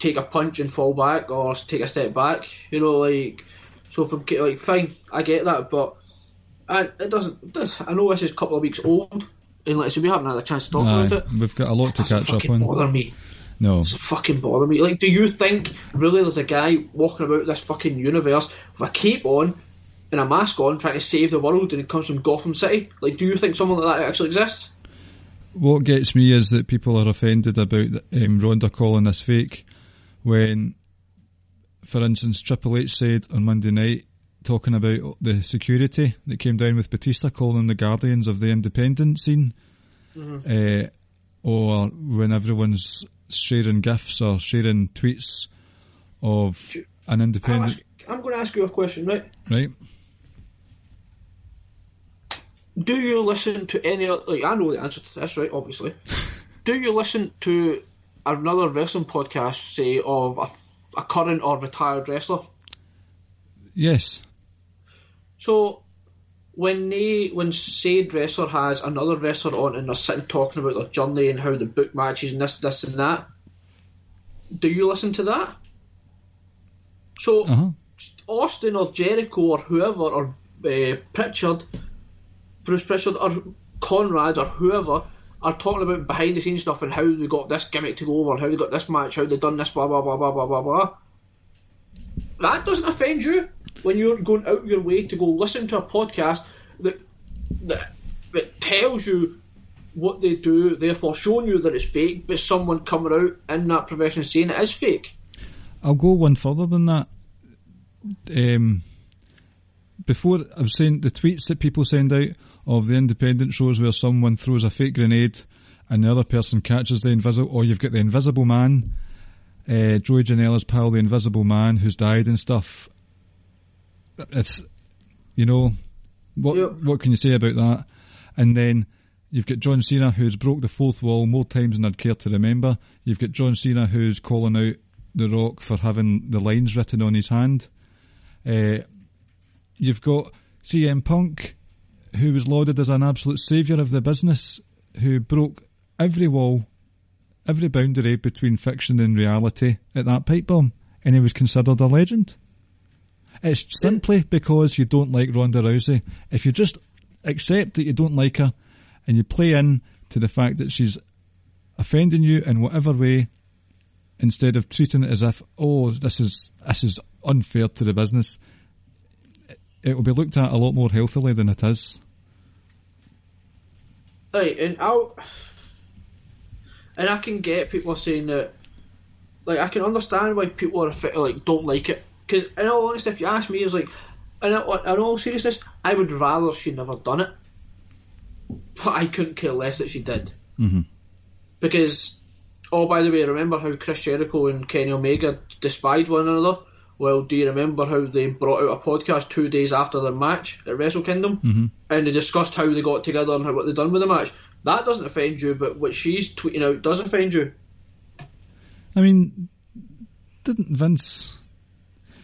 take a punch and fall back or take a step back? You know, like, so I'm like, fine, I get that, but I, it doesn't. it does- I know this is a couple of weeks old, and like, so we haven't had a chance to talk Aye, about it. we've got a lot to catch up on. bother me. No, Doesn't fucking bother me. Like, do you think really there's a guy walking about this fucking universe with a cape on and a mask on, trying to save the world, and it comes from Gotham City? Like, do you think someone like that actually exists? what gets me is that people are offended about um, Ronda calling this fake when, for instance, Triple H said on Monday night, talking about the security that came down with Batista, calling them the guardians of the independent scene, uh, or when everyone's sharing gifs or sharing tweets of an independent, ask- I'm going to ask you a question, right? right? Do you listen to any? Like, I know the answer to this, right? Obviously. do you listen to another wrestling podcast, say, of a, a current or retired wrestler? Yes, So when they when said wrestler has another wrestler on and they're sitting talking about their journey and how they book matches and this, this and that, do you listen to that? So uh huh. Austin or Jericho or whoever or uh, Pritchard, Bruce Pritchard or Conrad or whoever are talking about behind the scenes stuff and how they got this gimmick to go over, how they got this match, how they done this, blah blah blah blah blah blah blah. That doesn't offend you when you're going out your way to go listen to a podcast that that that tells you what they do, therefore showing you that it's fake, but someone coming out in that profession saying it is fake. I'll go one further than that. Um, before I was saying the tweets that people send out of the independent shows where someone throws a fake grenade and the other person catches the invisible, or you've got the Invisible Man, uh, Joey Janela's pal, the Invisible Man, who's died and stuff. It's, you know, what Yep. what can you say about that? And then you've got John Cena who's broke the fourth wall more times than I'd care to remember. You've got John Cena who's calling out The Rock for having the lines written on his hand. Uh, you've got CM Punk, who was lauded as an absolute saviour of the business, who broke every wall, every boundary between fiction and reality at that pipe bomb, and he was considered a legend. It's simply because you don't like Ronda Rousey. If you just accept that you don't like her, and you play in to the fact that she's offending you in whatever way, instead of treating it as if, oh, this is this is unfair to the business, it will be looked at a lot more healthily than it is. Right, and I'll and I can get people saying that, like I can understand why people are like don't like it. Because in all honesty, if you ask me, it's like in, in all seriousness, I would rather she never done it. But I couldn't care less that she did. Mhm. Because, oh, by the way, remember how Chris Jericho and Kenny Omega despised one another? Well, do you remember how they brought out a podcast two days after their match at Wrestle Kingdom? Mm-hmm. And they discussed how they got together and how, what they done with the match? That doesn't offend you, but what she's tweeting out does offend you. I mean, didn't Vince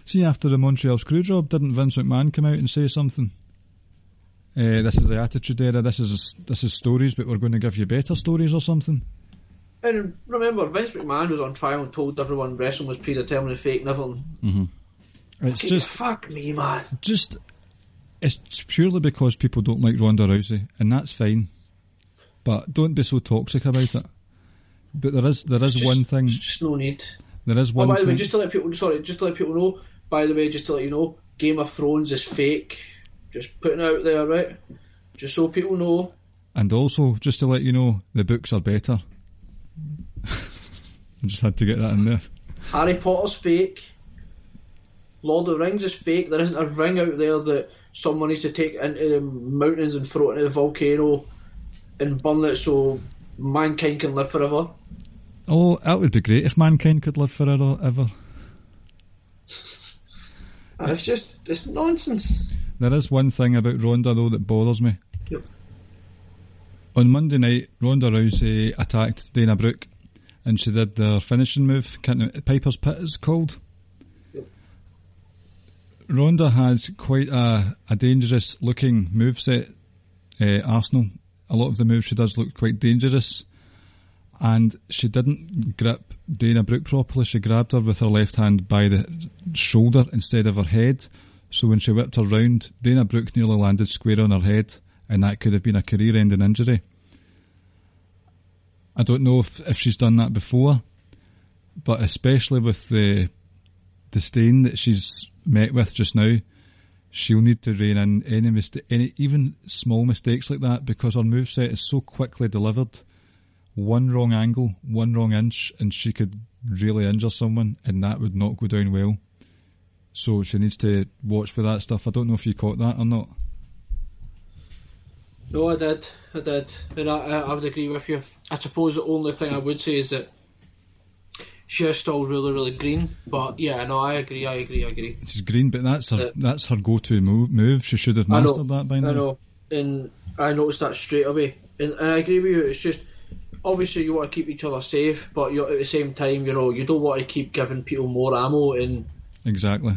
see after the Montreal Screwjob? Didn't Vince McMahon come out and say something? Uh, this is the Attitude Era. This is this is stories, but we're going to give you better stories or something. And remember, Vince McMahon was on trial and told everyone wrestling was predetermined and fake and everything. Mm-hmm. It's Fucking just fuck me, man. just it's purely because people don't like Ronda Rousey, and that's fine. But don't be so toxic about it. But there is there is Just- one thing. Just no need. There is Oh, one by the way, just to let people sorry, just to let people know. By the way, just to let you know, Game of Thrones is fake. Just putting it out there, right? Just so people know. And also, just to let you know, the books are better. I just had to get that in there. Harry Potter's fake. Lord of the Rings is fake. There isn't a ring out there that someone needs to take into the mountains and throw it into the volcano and burn it so mankind can live forever. Oh, that would be great if mankind could live forever. Ever. And ah, it's just it's nonsense. There is one thing about Ronda though that bothers me. Yep. On Monday night, Ronda Rousey attacked Dana Brooke, and she did their finishing move. Piper's Pit is called. Ronda has quite a, a dangerous looking move set. Uh, Arsenal. A lot of the moves she does look quite dangerous, and she didn't grip Dana Brooke properly. She grabbed her with her left hand by the shoulder instead of her head. So when she whipped her round, Dana Brooke nearly landed square on her head, and that could have been a career-ending injury. I don't know if, if she's done that before, but especially with the disdain that she's met with just now, she'll need to rein in any any even small mistakes like that because her moveset is so quickly delivered. One wrong angle, one wrong inch, and she could really injure someone, and that would not go down well. So she needs to watch for that stuff. I don't know if you caught that or not. No, I did, I did, and I, I I would agree with you. I suppose the only thing I would say is that she is still really, really green. But yeah, no, I agree, I agree, I agree. She's green, but that's her that's her go-to move. move. She should have I know, mastered that by now. I know, and I noticed that straight away. And, and I agree with you. It's just obviously you want to keep each other safe, but you at the same time, you know, you don't want to keep giving people more ammo. And Exactly.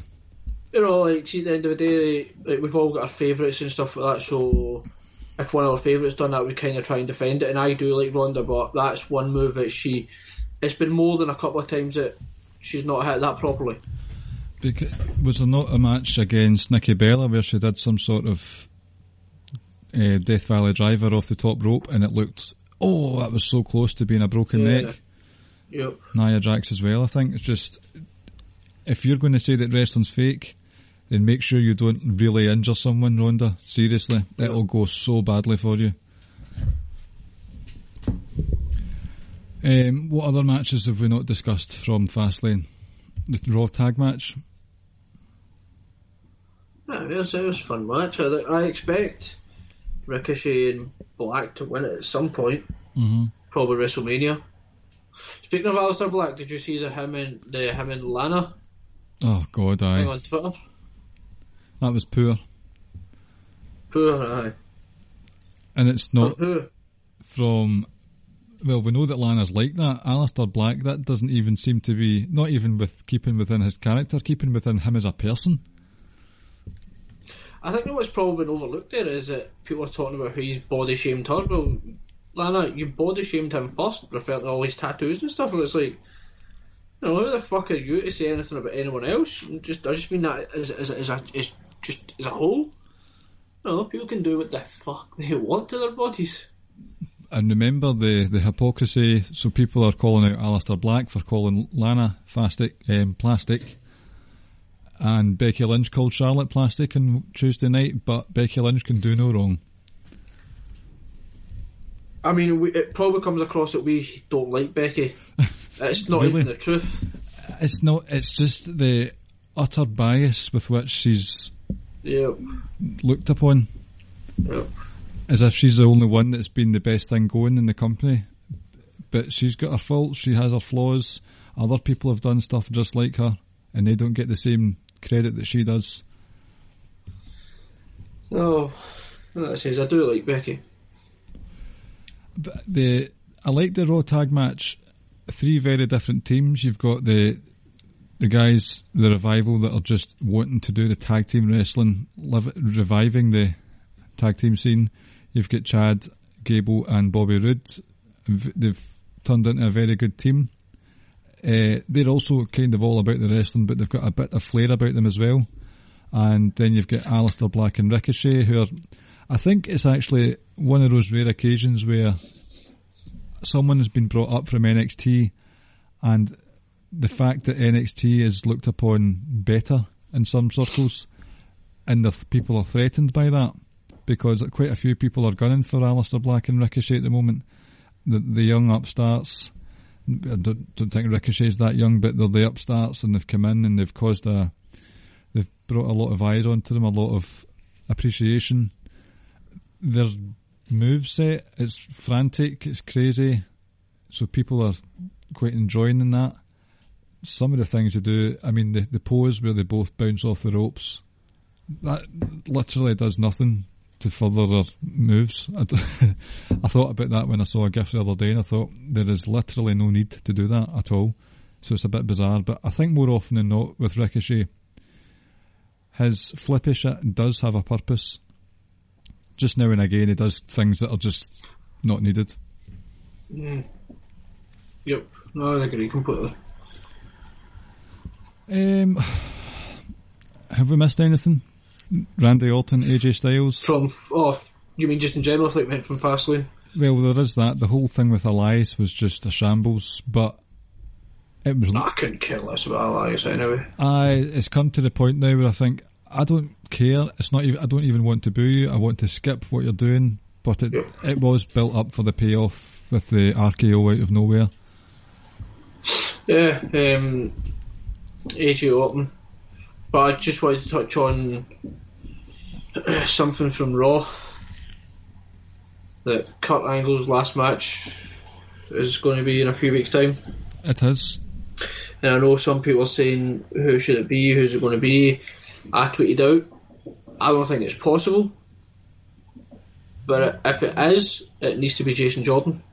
you know, like see, at the end of the day, like we've all got our favourites and stuff like that. So if one of our favourites done that, we kind of try and defend it. And I do like Ronda, but that's one move that she. It's been more than a couple of times that she's not hit that properly. Because, was there not a match against Nikki Bella where she did some sort of uh, Death Valley driver off the top rope and it looked, oh, that was so close to being a broken Yeah. neck? Yep. Nia Jax as well, I think. It's just, if you're going to say that wrestling's fake, then make sure you don't really injure someone, Ronda. Seriously, it'll go so badly for you. Um, what other matches have we not discussed from Fastlane? The Raw tag match. Yeah, it was, it was a fun match. I, I expect Ricochet and Black to win it at some point. Mm-hmm. Probably WrestleMania. Speaking of Aleister Black, did you see the him and the him and Lana Oh God, I on Twitter? That was poor, Poor, aye. and it's not Poor. from. Well, we know that Lana's like that. Aleister Black, that doesn't even seem to be not even with keeping within his character, keeping within him as a person. I think what's probably been overlooked there is that people are talking about how he's body shamed her. Well, Lana, you body shamed him first, referring to all his tattoos and stuff. And it's like, you know, who the fuck are you to say anything about anyone else? Just, I just mean that as, as, as, a, as just as a whole. You know, people can do what the fuck they want to their bodies. And remember the, the hypocrisy. So people are calling out Aleister Black for calling Lana plastic, um, plastic, and Becky Lynch called Charlotte plastic on Tuesday night. But Becky Lynch can do no wrong. I mean, we, it probably comes across that we don't like Becky. It's not Really? even the truth. It's not. It's just the utter bias with which she's Yep. looked upon Yep. as if she's the only one that's been the best thing going in the company. But she's got her faults, she has her flaws. Other people have done stuff just like her, and they don't get the same credit that she does. No, that says I do like Becky. But the I like the Raw tag match. Three very different teams. You've got the the guys, the revival that are just wanting to do the tag team wrestling, live, reviving the tag team scene. You've got Chad, Gable, and Bobby Roode. They've turned into a very good team. Uh, they're also kind of all about the wrestling, but they've got a bit of flair about them as well. And then you've got Aleister Black and Ricochet, who are, I think it's actually one of those rare occasions where someone has been brought up from NXT and the fact that NXT is looked upon better in some circles and the th- people are threatened by that because quite a few people are gunning for Aleister Black and Ricochet at the moment. The, the young upstarts, I don't, don't think Ricochet's that young, but they're the upstarts and they've come in and they've caused a, they've brought a lot of eyes onto them, a lot of appreciation. Their move set is frantic, it's crazy, so people are quite enjoying in that. Some of the things they do, I mean, the, the pose where they both bounce off the ropes, that literally does nothing to further their moves. I thought about that when I saw a GIF the other day, and I thought there is literally no need to do that at all. So it's a bit bizarre, but I think more often than not with Ricochet, his flippy shit does have a purpose. Just now and again, he does things that are just not needed. Mm. Yep. No, I agree completely. Um, have we missed anything? Randy Orton, AJ Styles. From off, you mean just in general, like went from Fastlane? Well, there is that. The whole thing with Elias was just a shambles, but it was. I couldn't care less about Elias anyway. I. It's come to the point now where I think I don't care. It's not even. I don't even want to boo you. I want to skip what you're doing. But it Yep. it was built up for the payoff with the RKO out of nowhere. Yeah, um, AJ Orton. But I just wanted to touch on something from Raw. That Kurt Angle's last match is going to be in a few weeks' time. It is. And I know some people are saying, who should it be? Who's it going to be? I tweeted out, I don't think it's possible. But if it is, it needs to be Jason Jordan.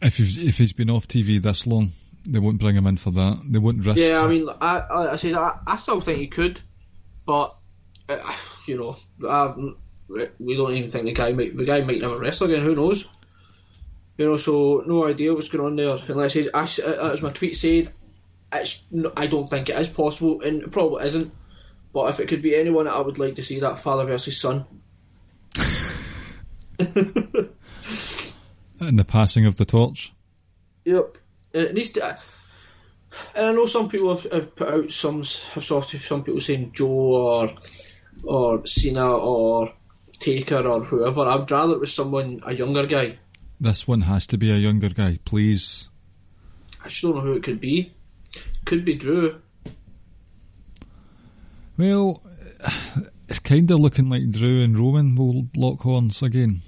If if he's been off TV this long, they won't bring him in for that. They won't risk. Yeah, I mean, I, I, I said I, I still think he could, but uh, you know, I've, we don't even think the guy might the guy might never wrestle again. Who knows? You know, so no idea what's going on there. Unless he's, I, uh, as my tweet said, it's no, I don't think it is possible, and it probably isn't. But if it could be anyone, I would like to see that father versus son. in the passing of the torch. Yep. And it needs to. And I know some people have, have put out some have sort of some people saying Joe or or Cena or Taker or whoever. I'd rather it was someone a younger guy. This one has to be a younger guy, please. I just don't know who it could be. Could be Drew. Well, it's kind of looking like Drew and Roman will lock horns again.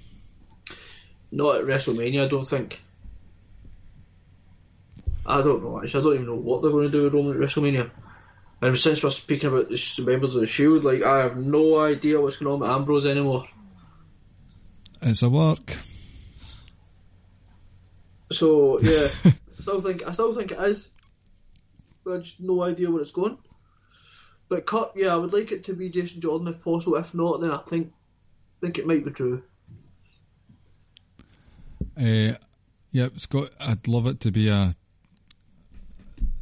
Not at WrestleMania, I don't think. I don't know. Actually, I don't even know what they're going to do with Roman at WrestleMania. And since we're speaking about the members of the Shield, like I have no idea what's going on with Ambrose anymore. It's a work. So yeah, I still think I still think it is. But I just no idea where it's going. But cut, yeah, I would like it to be Jason Jordan if possible. If not, then I think think it might be Drew. Uh, yeah, Scott, I'd love it to be a.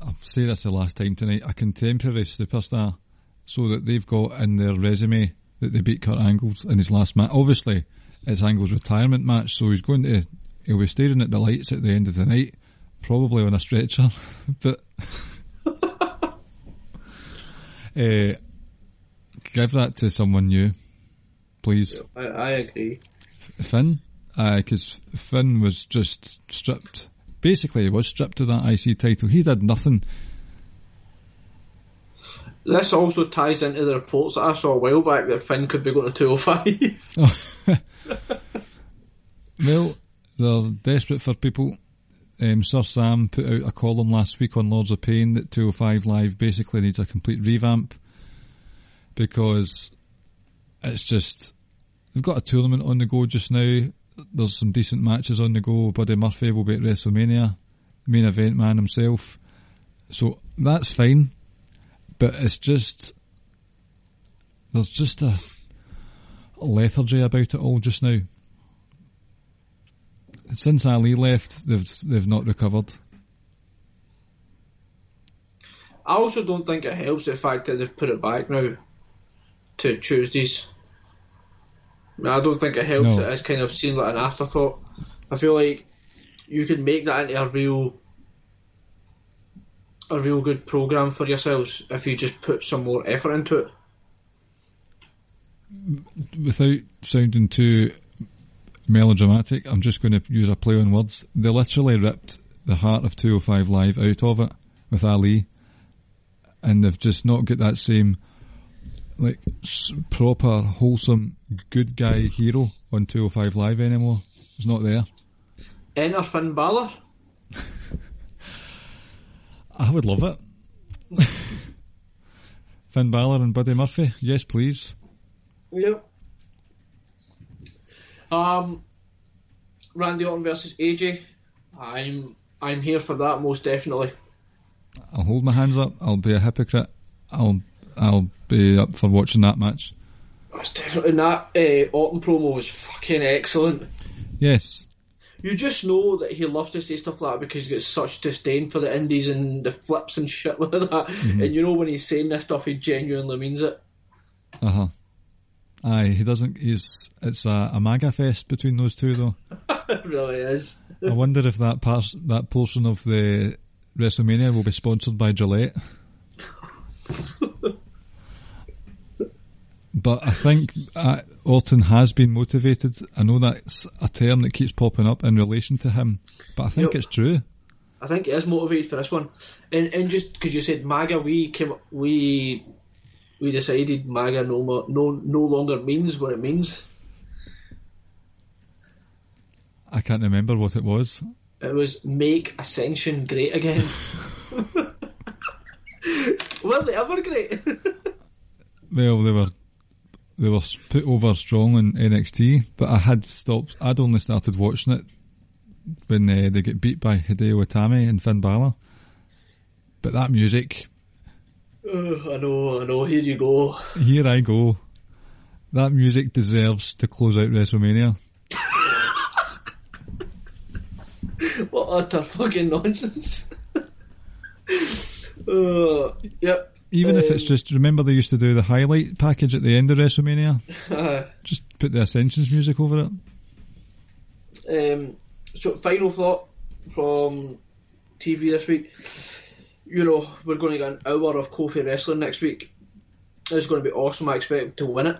I'll say this the last time tonight. A contemporary superstar, so that they've got in their resume that they beat Kurt Angles in his last match. Obviously, it's Angles' retirement match, so he's going to. He'll be staring at the lights at the end of the night, probably on a stretcher. but uh, give that to someone new, please. I, I agree. Finn, because Finn was just stripped. Basically, he was stripped of that IC title. He did nothing. This also ties into the reports that I saw a while back that Finn could be going to 205. Well, they're desperate for people. Um, Sir Sam put out a column last week on Lords of Pain that 205 Live basically needs a complete revamp because it's just they've got a tournament on the go just now. There's some decent matches on the go. Buddy Murphy will be at WrestleMania, main event man himself. So that's fine, but it's just there's just a, lethargy about it all just now. Since Ali left, they've they've not recovered. I also don't think it helps the fact that they've put it back now to Tuesdays. I, don't think it helps No. that it's kind of seen like an afterthought. I feel like you could make that into a real a real good program for yourselves if you just put some more effort into it. Without sounding too melodramatic, I'm just going to use a play on words. They literally ripped the heart of 205 Live out of it with Ali, and they've just not got that same like proper wholesome good guy hero on 205 Live anymore. It's not there. Enter Finn Balor. I would love it. Finn Balor and Buddy Murphy, yes please. Yep. Um, Randy Orton versus AJ. I'm I'm here for that most definitely. I'll hold my hands up. I'll be a hypocrite. I'll I'll be up for watching that match. was definitely and that uh, Orton promo was fucking excellent. Yes, You just know that he loves to say stuff like that because he gets such disdain for the indies and the flips and shit like that. And you know when he's saying this stuff, he genuinely means it. uh huh. Aye, he doesn't. He's it's a, a MAGA fest between those two though. it really is. I wonder if that part, that portion of the WrestleMania will be sponsored by Gillette. but I think uh, Orton has been motivated. I know that's a term that keeps popping up in relation to him, but I think Yep. it's true. I think he is motivated for this one, and and just because you said MAGA, we came we we decided MAGA no more, no no longer means what it means. I can't remember what it was. It was make Ascension great again. Were they ever great? Well, they were they were put over strong in NXT, but I had stopped. I'd only started watching it when uh, they get beat by Hideo Itami and Finn Balor. But that music, oh, I know, I know. Here you go. here I go. That music deserves to close out WrestleMania. What utter fucking nonsense. uh, yep. Even if it's Um, just remember they used to do the highlight package at the end of WrestleMania. Uh, Just put the Ascensions music over it. Um, so, final thought from TV this week. You know, we're going to get an hour of Kofi wrestling next week. It's going to be awesome. I expect him to win it.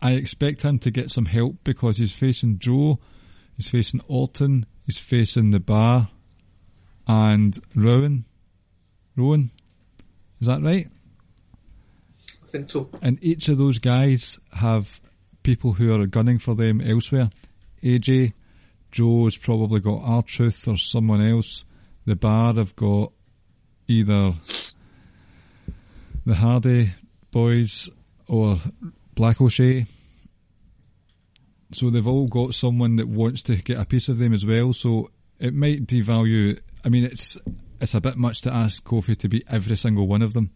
I expect him to get some help because he's facing Joe, he's facing Orton, he's facing the Bar, and Rowan. Rowan, is that right? Think so. And each of those guys have people who are gunning for them elsewhere. AJ, Joe's probably got R Truth or someone else. The Bar have got either the Hardy boys or Black O'Shea. So they've all got someone that wants to get a piece of them as well. So it might devalue. I mean, it's it's a bit much to ask Kofi to beat every single one of them.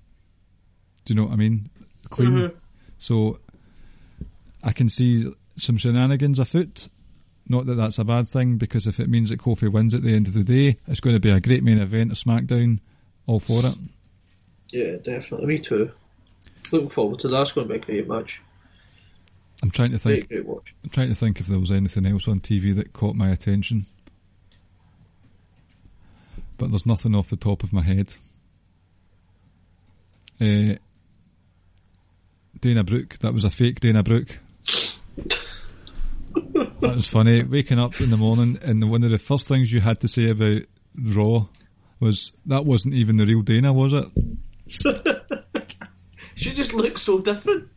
Do you know what I mean? Clean. Mhm. So I can see some shenanigans afoot. Not that that's a bad thing, because if it means that Kofi wins at the end of the day, it's going to be a great main event of SmackDown. All for it. Yeah, definitely. Me too. Looking forward to that. It's going to be a great match. I'm trying to think. Great, great watch. I'm trying to think if there was anything else on TV that caught my attention, but there's nothing off the top of my head. Uh, Dana Brooke, that was a fake Dana Brooke. that was funny. Waking up in the morning and one of the first things you had to say about Raw was that wasn't even the real Dana, was it? She just looks so different.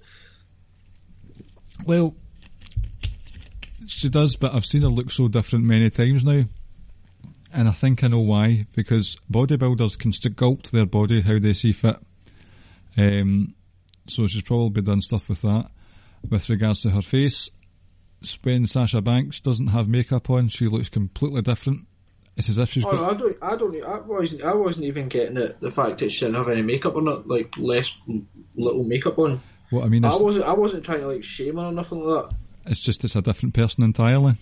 Well, she does, but I've seen her look so different many times now. And I think I know why. Because bodybuilders can sculpt their body how they see fit. Um, so she's probably done stuff with that. With regards to her face, when Sasha Banks doesn't have makeup on, she looks completely different. It's as if she's Oh, got. I don't, I don't, I wasn't, I wasn't even getting it. The fact that she didn't have any makeup on it, like less, little makeup on. What I mean I wasn't, I wasn't trying to like shame her or nothing like that. it's just it's a different person entirely.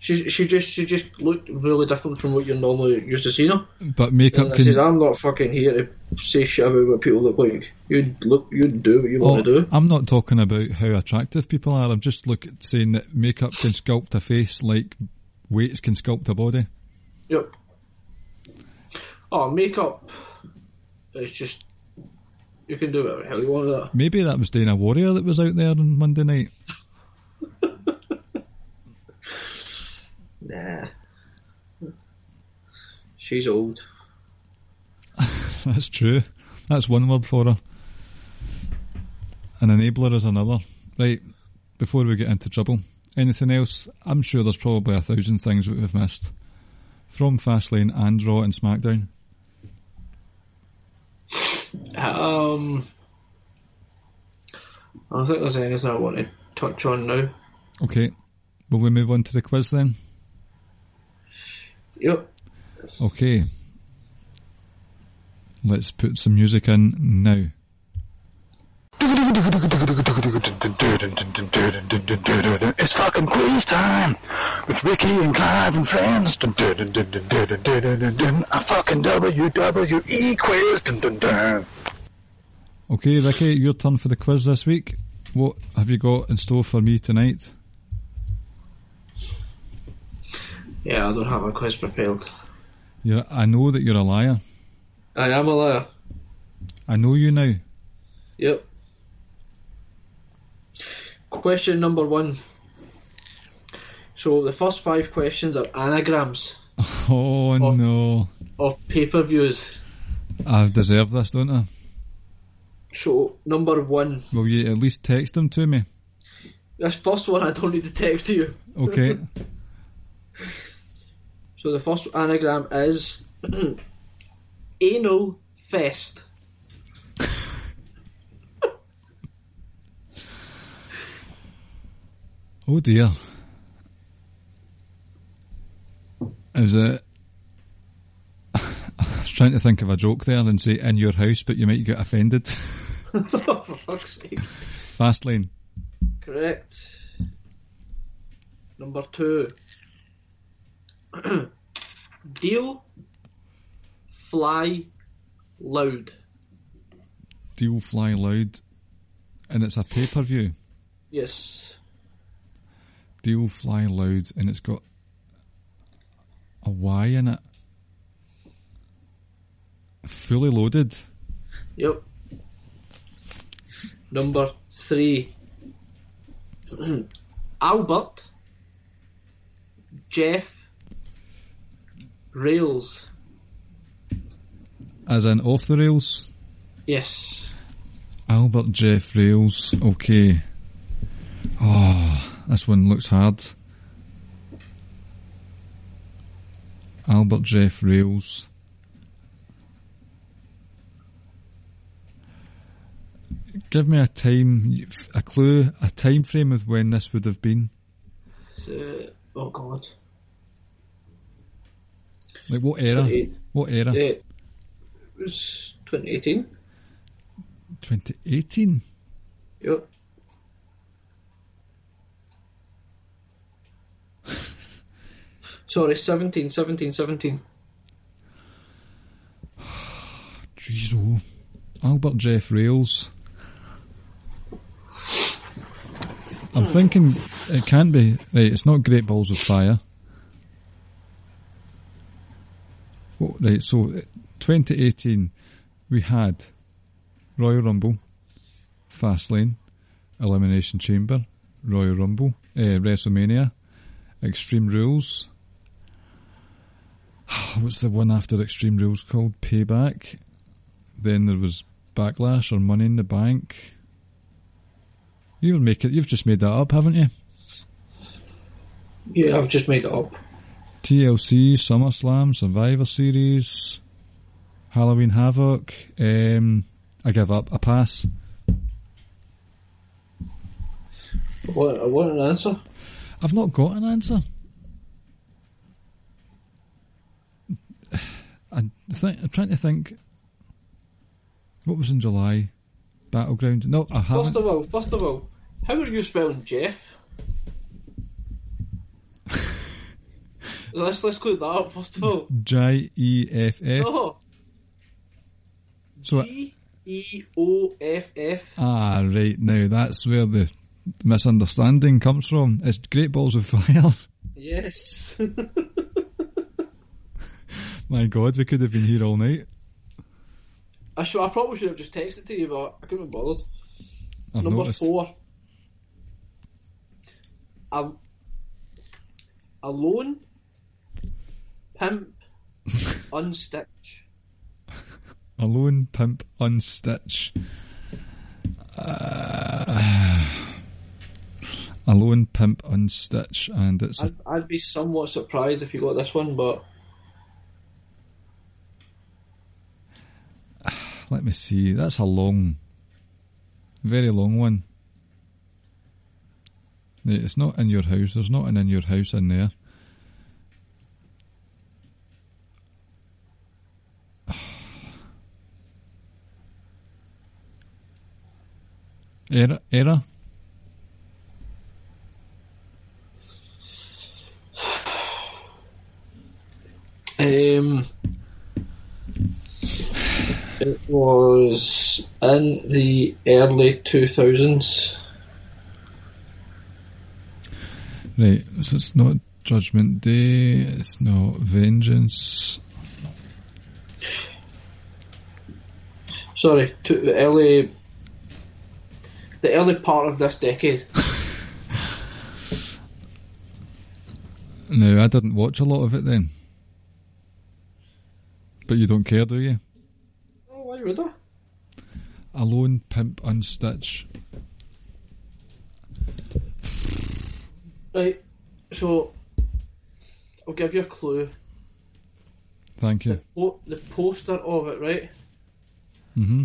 She, she just, she just looked really different from what you're normally used to seeing her. But makeup And I can. says, I'm not fucking here to say shit about what people look like. You look, you do what you Oh, want to do. I'm not talking about how attractive people are. I'm just look at saying that makeup can sculpt a face like weights can sculpt a body. Yep. Oh, makeup. It's just you can do whatever the hell you want with that. Maybe that was Dana Warrior that was out there on Monday night. Nah. She's old. That's true. That's one word for her. An enabler is another. Right, before we get into trouble, anything else? I'm sure there's probably a thousand things that we've missed. From Fastlane and Raw and SmackDown. Um, I don't think there's anything I want to touch on now. Okay, will we move on to the quiz then? Yep. Okay. Let's put some music in now. It's fucking quiz time with Ricky and Clive and friends. A fucking WWE quiz. Okay, Ricky, your turn for the quiz this week. What have you got in store for me tonight? Yeah, I don't have a quiz prepared. You're, I know that you're a liar. I am a liar. I know you now. Yep. Question number one. So the first five questions are anagrams Oh Of- no. of pay per views. I deserve this, don't I? So number one. Will you at least text them to me? This first one I don't need to text to you. Okay. So the first anagram is anal fest. oh dear. Is it? I was trying to think of a joke there and say in your house, but you might get offended. For fuck's sake. Fastlane. Correct. Number two. Deal, fly, loud. Deal fly loud. And it's a pay per view. Yes. Deal fly loud and it's got a Y in it. Fully loaded. Yep. Number three. Albert, Jeff, Rails. As in off the rails. Yes. Albert Jeff Rails. Okay. Oh, this one looks hard. Albert Jeff Rails. Give me a time, a clue, a time frame of when this would have been. So, oh god. Like what era? What era? Yeah. It was 2018. 2018. Yep. Sorry, 17, 17, 17. Jeez, oh. Albert Jeff Rails. I'm thinking it can't be. Right, it's not Great Balls of Fire. Oh, right, so uh, 2018, we had Royal Rumble, Fastlane, Elimination Chamber, Royal Rumble, uh, WrestleMania, Extreme Rules. What's the one after Extreme Rules called? Payback. Then there was Backlash or Money in the Bank. You've make it. You've just made that up, haven't you? Yeah, I've just made it up. TLC, SummerSlam, Survivor Series, Halloween Havoc. Um, I give up. A pass. I want, I want an answer. I've not got an answer. I think, I'm trying to think. What was in July? Battleground. No, I haven't. First of all, first of all, how are you spelling Jeff? Let's let's clear that up first of all. J E F F. No, So G E O F F. ah, right now that's where the misunderstanding comes from. It's Great Balls of Fire. Yes. My God, we could have been here all night. I should. I probably should have just texted to you, but I couldn't be bothered. I've Number noticed. four. A, alone, pimp, unstitch. Alone, pimp, unstitch. Uh, alone, pimp, unstitch, and it's a I'd, I'd be somewhat surprised if you got this one, but Let me see. That's a long, very long one. It's not in your house. There's not an in your house in there. Error, error. um, it was in the early two thousands. Right, so it's not Judgment Day. It's not Vengeance. Sorry, early, the early part of this decade. No, I didn't watch a lot of it then. But you don't care, do you? Oh, why would I? Alone, Pimp, Unstitch. Right, so I'll give you a clue. Thank you. Po- the poster of it, right? hmm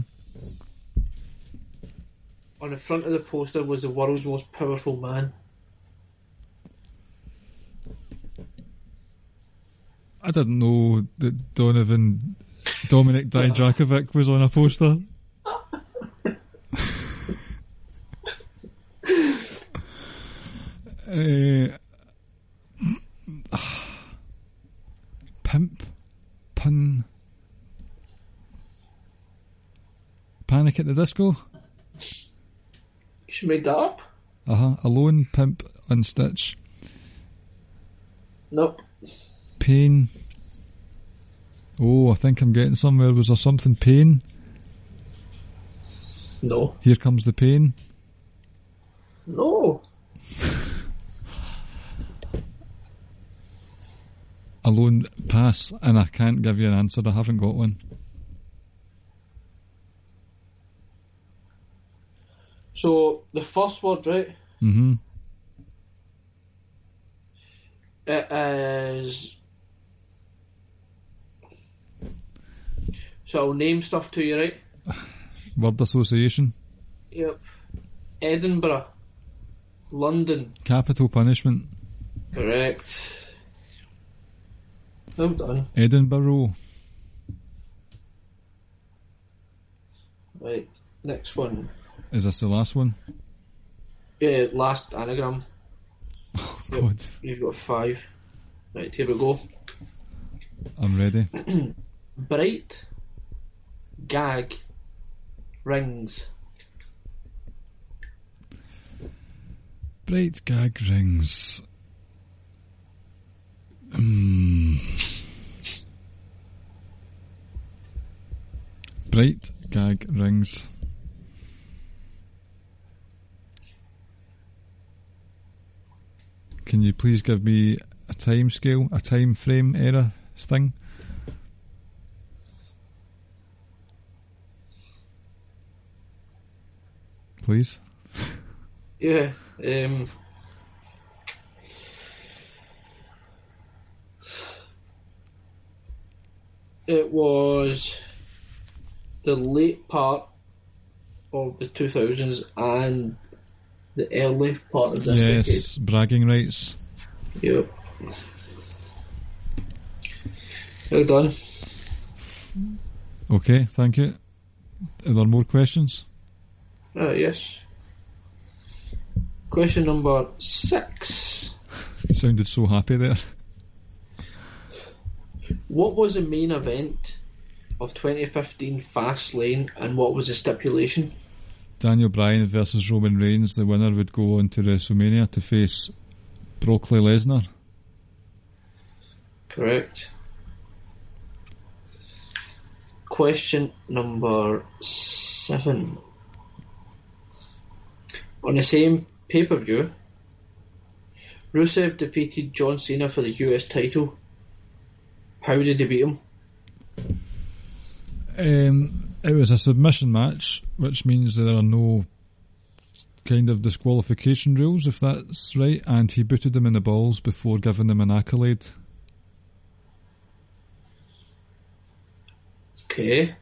On the front of the poster was the world's most powerful man. I didn't know that Donovan Dominic Dijakovic was on a poster. uh, pimp, pun, Panic at the Disco. She made that up? Uh huh. Alone, pimp, unstitch, Nope. pain. Oh, I think I'm getting somewhere. Was there something pain? No. Here comes the pain. No. Alone pass, and I can't give you an answer. I haven't got one. So the first word, right? hmm It is. So I'll name stuff to you, right? Word association. Yep. Edinburgh. London. Capital punishment. Correct. Well done. Edinburgh. Right. Next one. Is this the last one? Yeah, last anagram. Yep. God, You've got five. Right, here we go. I'm ready. Bright. Gag. Rings. Bright gag rings. Mm. Bright gag rings. Can you please give me a time scale, a time frame error thing? please. Yeah. Um, it was the late part of the 2000s and the early part of this Yes, bragging rights. Yep. Well done. Okay, thank you. Are there more questions? Uh, yes. Question number six. You sounded so happy there. What was the main event of 2015 Fastlane and what was the stipulation? Daniel Bryan versus Roman Reigns. The winner would go on to WrestleMania to face Brock Lesnar. Correct. Question number seven. On the same pay per view, Rusev defeated John Cena for the US title. How did he beat him? Um, it was a submission match, which means there are no kind of disqualification rules, if that's right. And he booted him in the balls before giving him an accolade. Okay.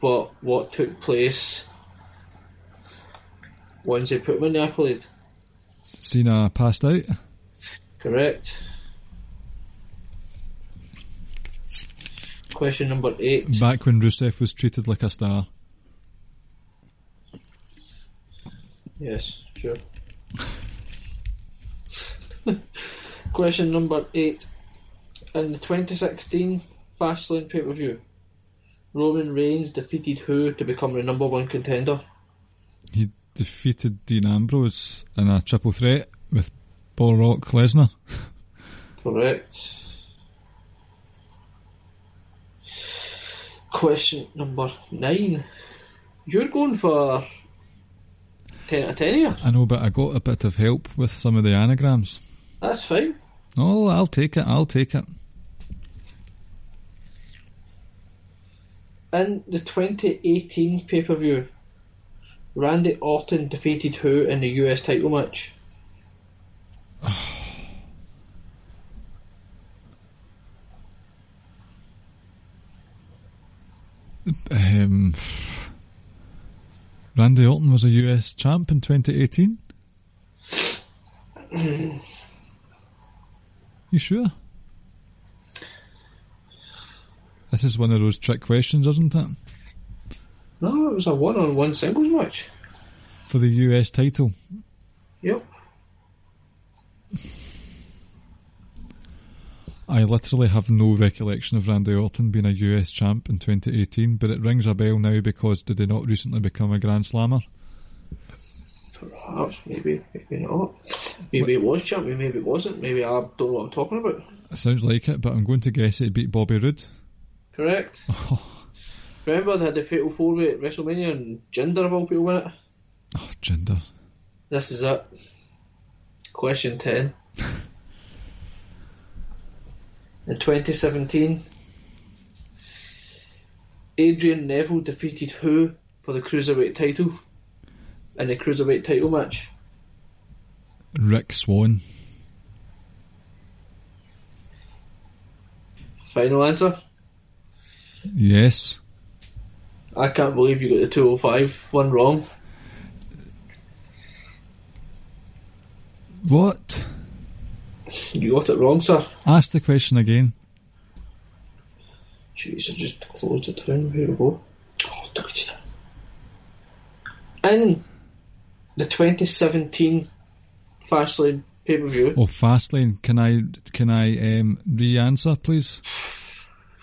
But what took place once they put him in the accolade? Cena passed out. Correct. Question number eight. Back when Rusev was treated like a star. Yes, sure. Question number eight. In the 2016 Fastlane pay per view, Roman Reigns defeated who to become the number one contender? He defeated Dean Ambrose in a triple threat with Paul Rock Lesnar. Correct. Question number nine. You're going for 10 out of 10 here. I know, but I got a bit of help with some of the anagrams. That's fine. Oh, I'll take it. I'll take it. In the 2018 pay per view, Randy Orton defeated who in the US title match? Um, Randy Orton was a US champ in 2018. you sure? This is one of those trick questions, isn't it? No, it was a one on one singles match. For the US title. Yep. I literally have no recollection of Randy Orton being a US champ in 2018, but it rings a bell now because did he not recently become a Grand Slammer? Perhaps, maybe, maybe not. Maybe it was champion, maybe it wasn't. Maybe I don't know what I'm talking about. It sounds like it, but I'm going to guess it beat Bobby Roode. Correct. Oh. Remember they had the Fatal 4 way at WrestleMania and Jinder of all people win it? Oh, Jinder. This is it. Question 10. In 2017, Adrian Neville defeated who for the Cruiserweight title in the Cruiserweight title match? Rich Swann. Final answer? Yes. I can't believe you got the 205 one wrong. What? You got it wrong, sir. Ask the question again. Jeez, I just closed it down. Here we go. Oh, look at that. In the 2017 Fastlane pay per view, Oh, Fastlane. Can I can I um, re-answer, please?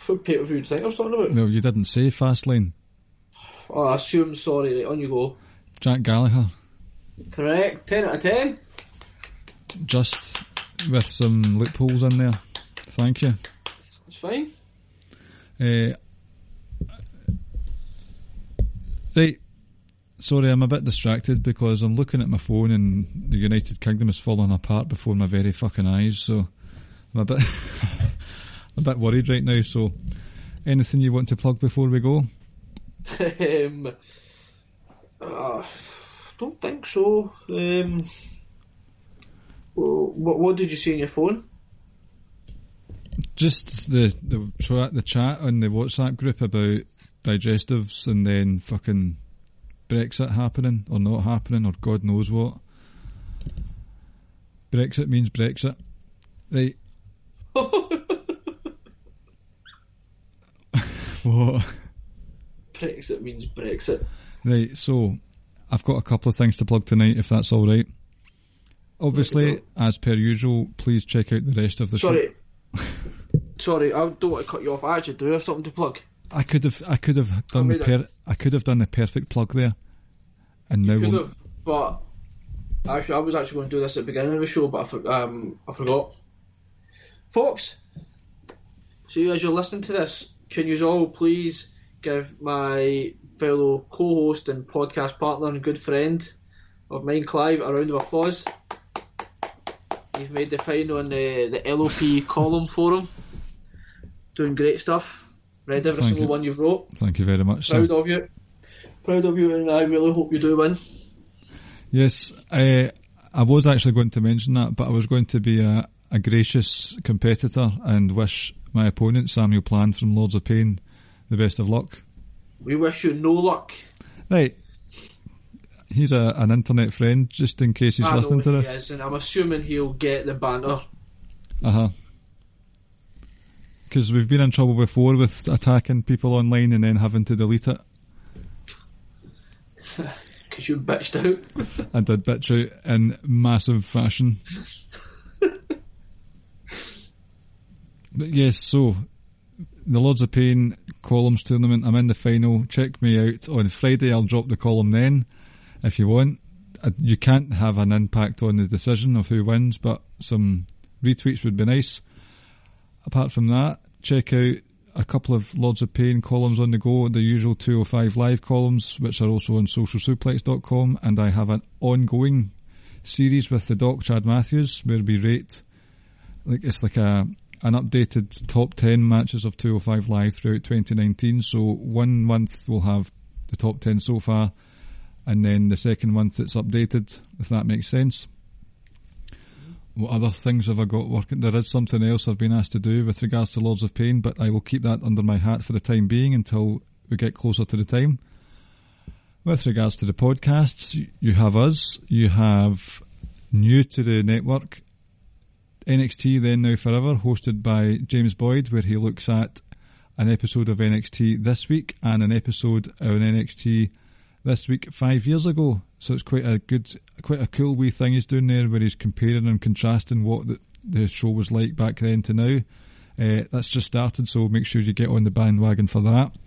what pay per view do you think I was talking about? Well, you didn't say Fastlane. Oh, I assume, sorry, right, on you go. Jack Gallagher. Correct, 10 out of 10. Just with some loopholes in there. Thank you. It's fine. Uh, right. Sorry, I'm a bit distracted because I'm looking at my phone and the United Kingdom is falling apart before my very fucking eyes. So I'm a bit, a bit worried right now. So, anything you want to plug before we go? um, Uh, don't think so. Um, what, what did you see on your phone? Just the the tra- the chat on the WhatsApp group about digestives and then fucking Brexit happening or not happening or God knows what. Brexit means Brexit, right? what? Brexit means Brexit. Right, so I've got a couple of things to plug tonight, if that's all right. Obviously, as per usual, please check out the rest of the show. Sorry. Sorry, I don't want to cut you off. I actually do have something to plug. I could have, I could have done the per- I could have done the perfect plug there, and now Could we'll, have, but actually, I was actually going to do this at the beginning of the show, but I, for, um, I forgot. Folks, so as you're listening to this, can you all please give my fellow co-host and podcast partner and good friend of mine, Clive, a round of applause? He's made the final on the, the LOP column for forum. Doing great stuff. Read every Thank single you. one you've wrote. thank you very much. Proud Sir. of you. Proud of you, and I really hope you do win. Yes, I, I was actually going to mention that, but I was going to be a, a gracious competitor and wish my opponent Samuel Plan from Lords of Pain the best of luck. We wish you no luck. Right. He's a, an internet friend, just in case he's I know listening to he this. is, and I'm assuming he'll get the banner. Uh huh. Because we've been in trouble before with attacking people online and then having to delete it. Because you bitched out. I did bitch out in massive fashion. but yes, so the Lords of Pain columns tournament. I'm in the final. Check me out on Friday. I'll drop the column then, if you want. Uh, You can't have an impact on the decision of who wins, but some retweets would be nice. Apart from that, check out a couple of Lords of Pain columns on the go, the usual 205 live columns, which are also on socialsuplex.com, and I have an ongoing series with the doc Chad Matthews where we rate like it's like a an updated top 10 matches of 205 live throughout 2019 so one month we'll have the top 10 so far and then the second month it's updated if that makes sense what other things have I got working? There is something else I've been asked to do with regards to Lords of Pain, but I will keep that under my hat for the time being until we get closer to the time. With regards to the podcasts, you- you have us, you have new to the network, NXT Then Now Forever, hosted by James Boyd, where he looks at an episode of NXT this week and an episode of an NXT this week five years ago. So it's quite a good, quite a cool wee thing he's doing there, where he's comparing and contrasting what the, the show was like back then to now. Uh, that's just started, so make sure you get on the bandwagon for that.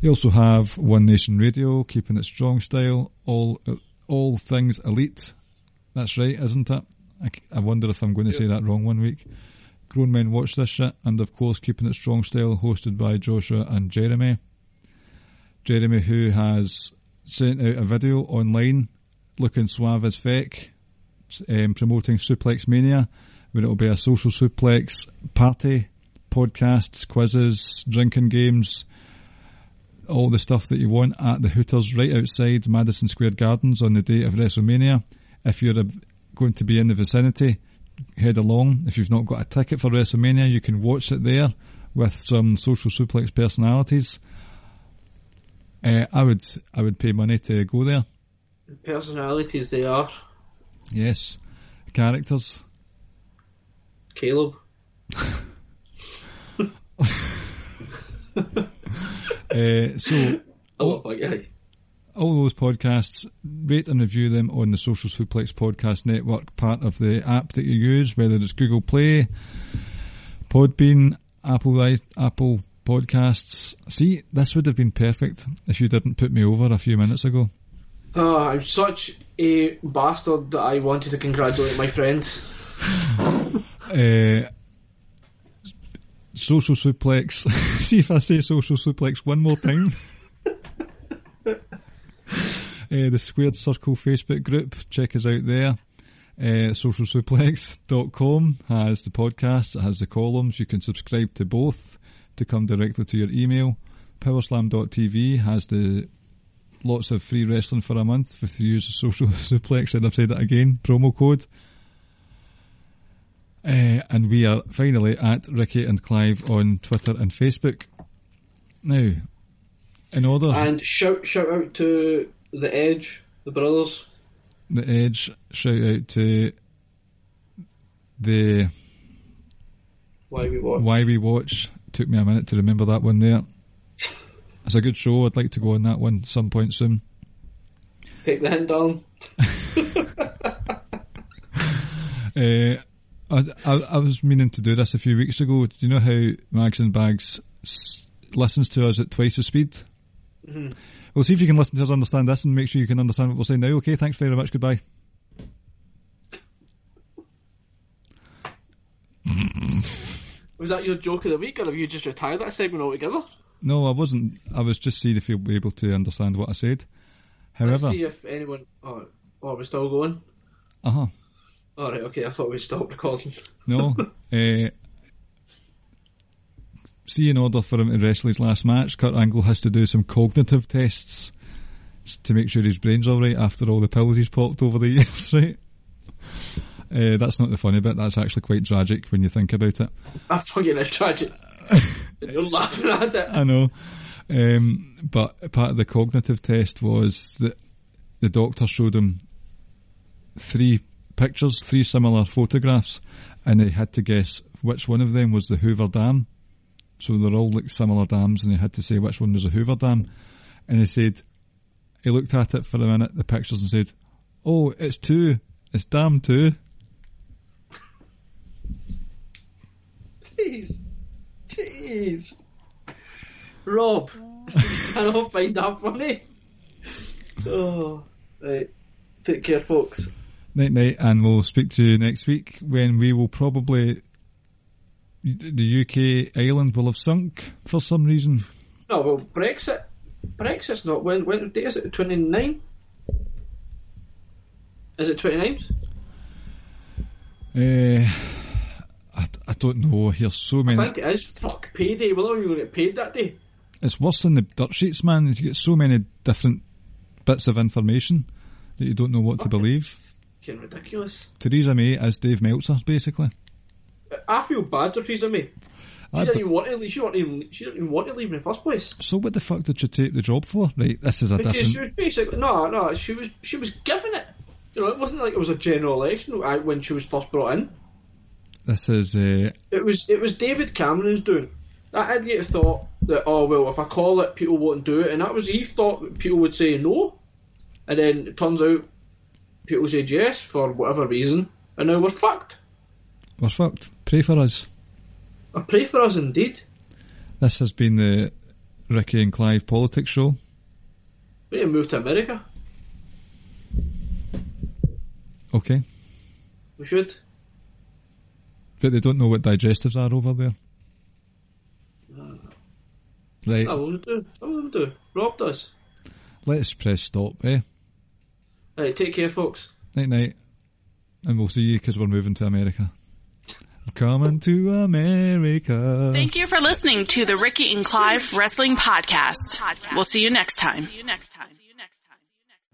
You also have One Nation Radio, keeping it strong style, all all things elite. That's right, isn't it? I wonder if I'm going to say that wrong one week. Grown Men Watch This Shit, and of course, Keeping It Strong Style, hosted by Joshua and Jeremy. Jeremy, who has sent out a video online looking suave as feck, um, promoting Suplex Mania, where it'll be a social suplex party, podcasts, quizzes, drinking games, all the stuff that you want at the Hooters right outside Madison Square Gardens on the day of WrestleMania. If you're going to be in the vicinity, head along. If you've not got a ticket for WrestleMania, you can watch it there with some social suplex personalities. Uh, I would I would pay money to go there. Personalities they are. Yes, characters. Caleb. Uh, so I love that guy. all those podcasts, rate and review them on the Social Suplex Podcast Network, part of the app that you use, whether it's Google Play, Podbean, Apple Apple Podcasts. See, this would have been perfect if you didn't put me over a few minutes ago. Oh, I'm such a bastard that I wanted to congratulate my friend. Uh, social Suplex. See if I say Social Suplex one more time. Uh, the Squared Circle Facebook group, check us out there. Uh, socialsuplex.com has the podcast, it has the columns. You can subscribe to both to come directly to your email. Powerslam.tv has the lots of free wrestling for a month with the use of social suplex, and I've said that again, promo code. Uh, and we are finally at Ricky and Clive on Twitter and Facebook. Now, in order, And shout shout out to the Edge, the brothers. the Edge, shout out to the Why we watch. Why We Watch. Took me a minute to remember that one there. It's a good show. I'd like to go on that one some point soon. Take the hint down. Uh, I, I, I was meaning to do this a few weeks ago. Do you know how Mags and Bags s- listens to us at twice the speed? We'll see if you can listen to us understand this and make sure you can understand what we're saying now. Okay, thanks very much. Goodbye. Was that your joke of the week, or have you just retired that segment altogether? No, I wasn't. I was just seeing if you'll be able to understand what I said. Let's However, see if anyone. Oh, oh, we're still going. uh huh. All right, okay. I thought we stopped recording. No. uh, see, in order for him to wrestle his last match, Kurt Angle has to do some cognitive tests to make sure his brain's all right after all the pills he's popped over the years, right? Uh, that's not the funny bit. That's actually quite tragic when you think about it. I'm it's tragic. You're laughing at it. I know. Um, but part of the cognitive test was that the doctor showed him three pictures, three similar photographs, and he had to guess which one of them was the Hoover Dam. So they're all like similar dams, and he had to say which one was the Hoover Dam. And he said, he looked at it for a minute, the pictures, and said, "Oh, it's two. It's Dam two." Jeez. Jeez. Rob. I don't find that funny. Oh, right. Take care, folks. Night night, and we'll speak to you next week when we will probably the UK island will have sunk for some reason. No, well, Brexit. Brexit's not. When, when date is it? 29? Is it 29th? Uh, I, I don't know. Here's so many. I think it is. Fuck, payday. We're not even going to get paid that day. It's worse than the dirt sheets, man. You get so many different bits of information that you don't know what to believe. Fucking ridiculous. Theresa May as Dave Meltzer, basically. I feel bad for Theresa May. She didn't even want to leave. She didn't even. She didn't even want to leave in the first place. So what the fuck did she take the job for? Right, this is a Because she different. was basically no, no. She was she was given it. You know, it wasn't like it was a general election when she was first brought in. This is uh, It was it was David Cameron's doing. That idiot thought that oh well, if I call it, people won't do it, and that was he thought people would say no, and then it turns out people said yes for whatever reason, and now we're fucked. we're fucked. Pray for us. I pray for us indeed. This has been the Ricky and Clive politics show. We need to move to America. Okay, We should. But they don't know what digestives are over there. Right, Some of them do. Some of them do. Rob does. let's press stop, eh? Right, take care, folks. Night night. And we'll see you because we're moving to America. Coming to America. Thank you for listening to the Ricky and Clive Wrestling Podcast. We'll see you next time.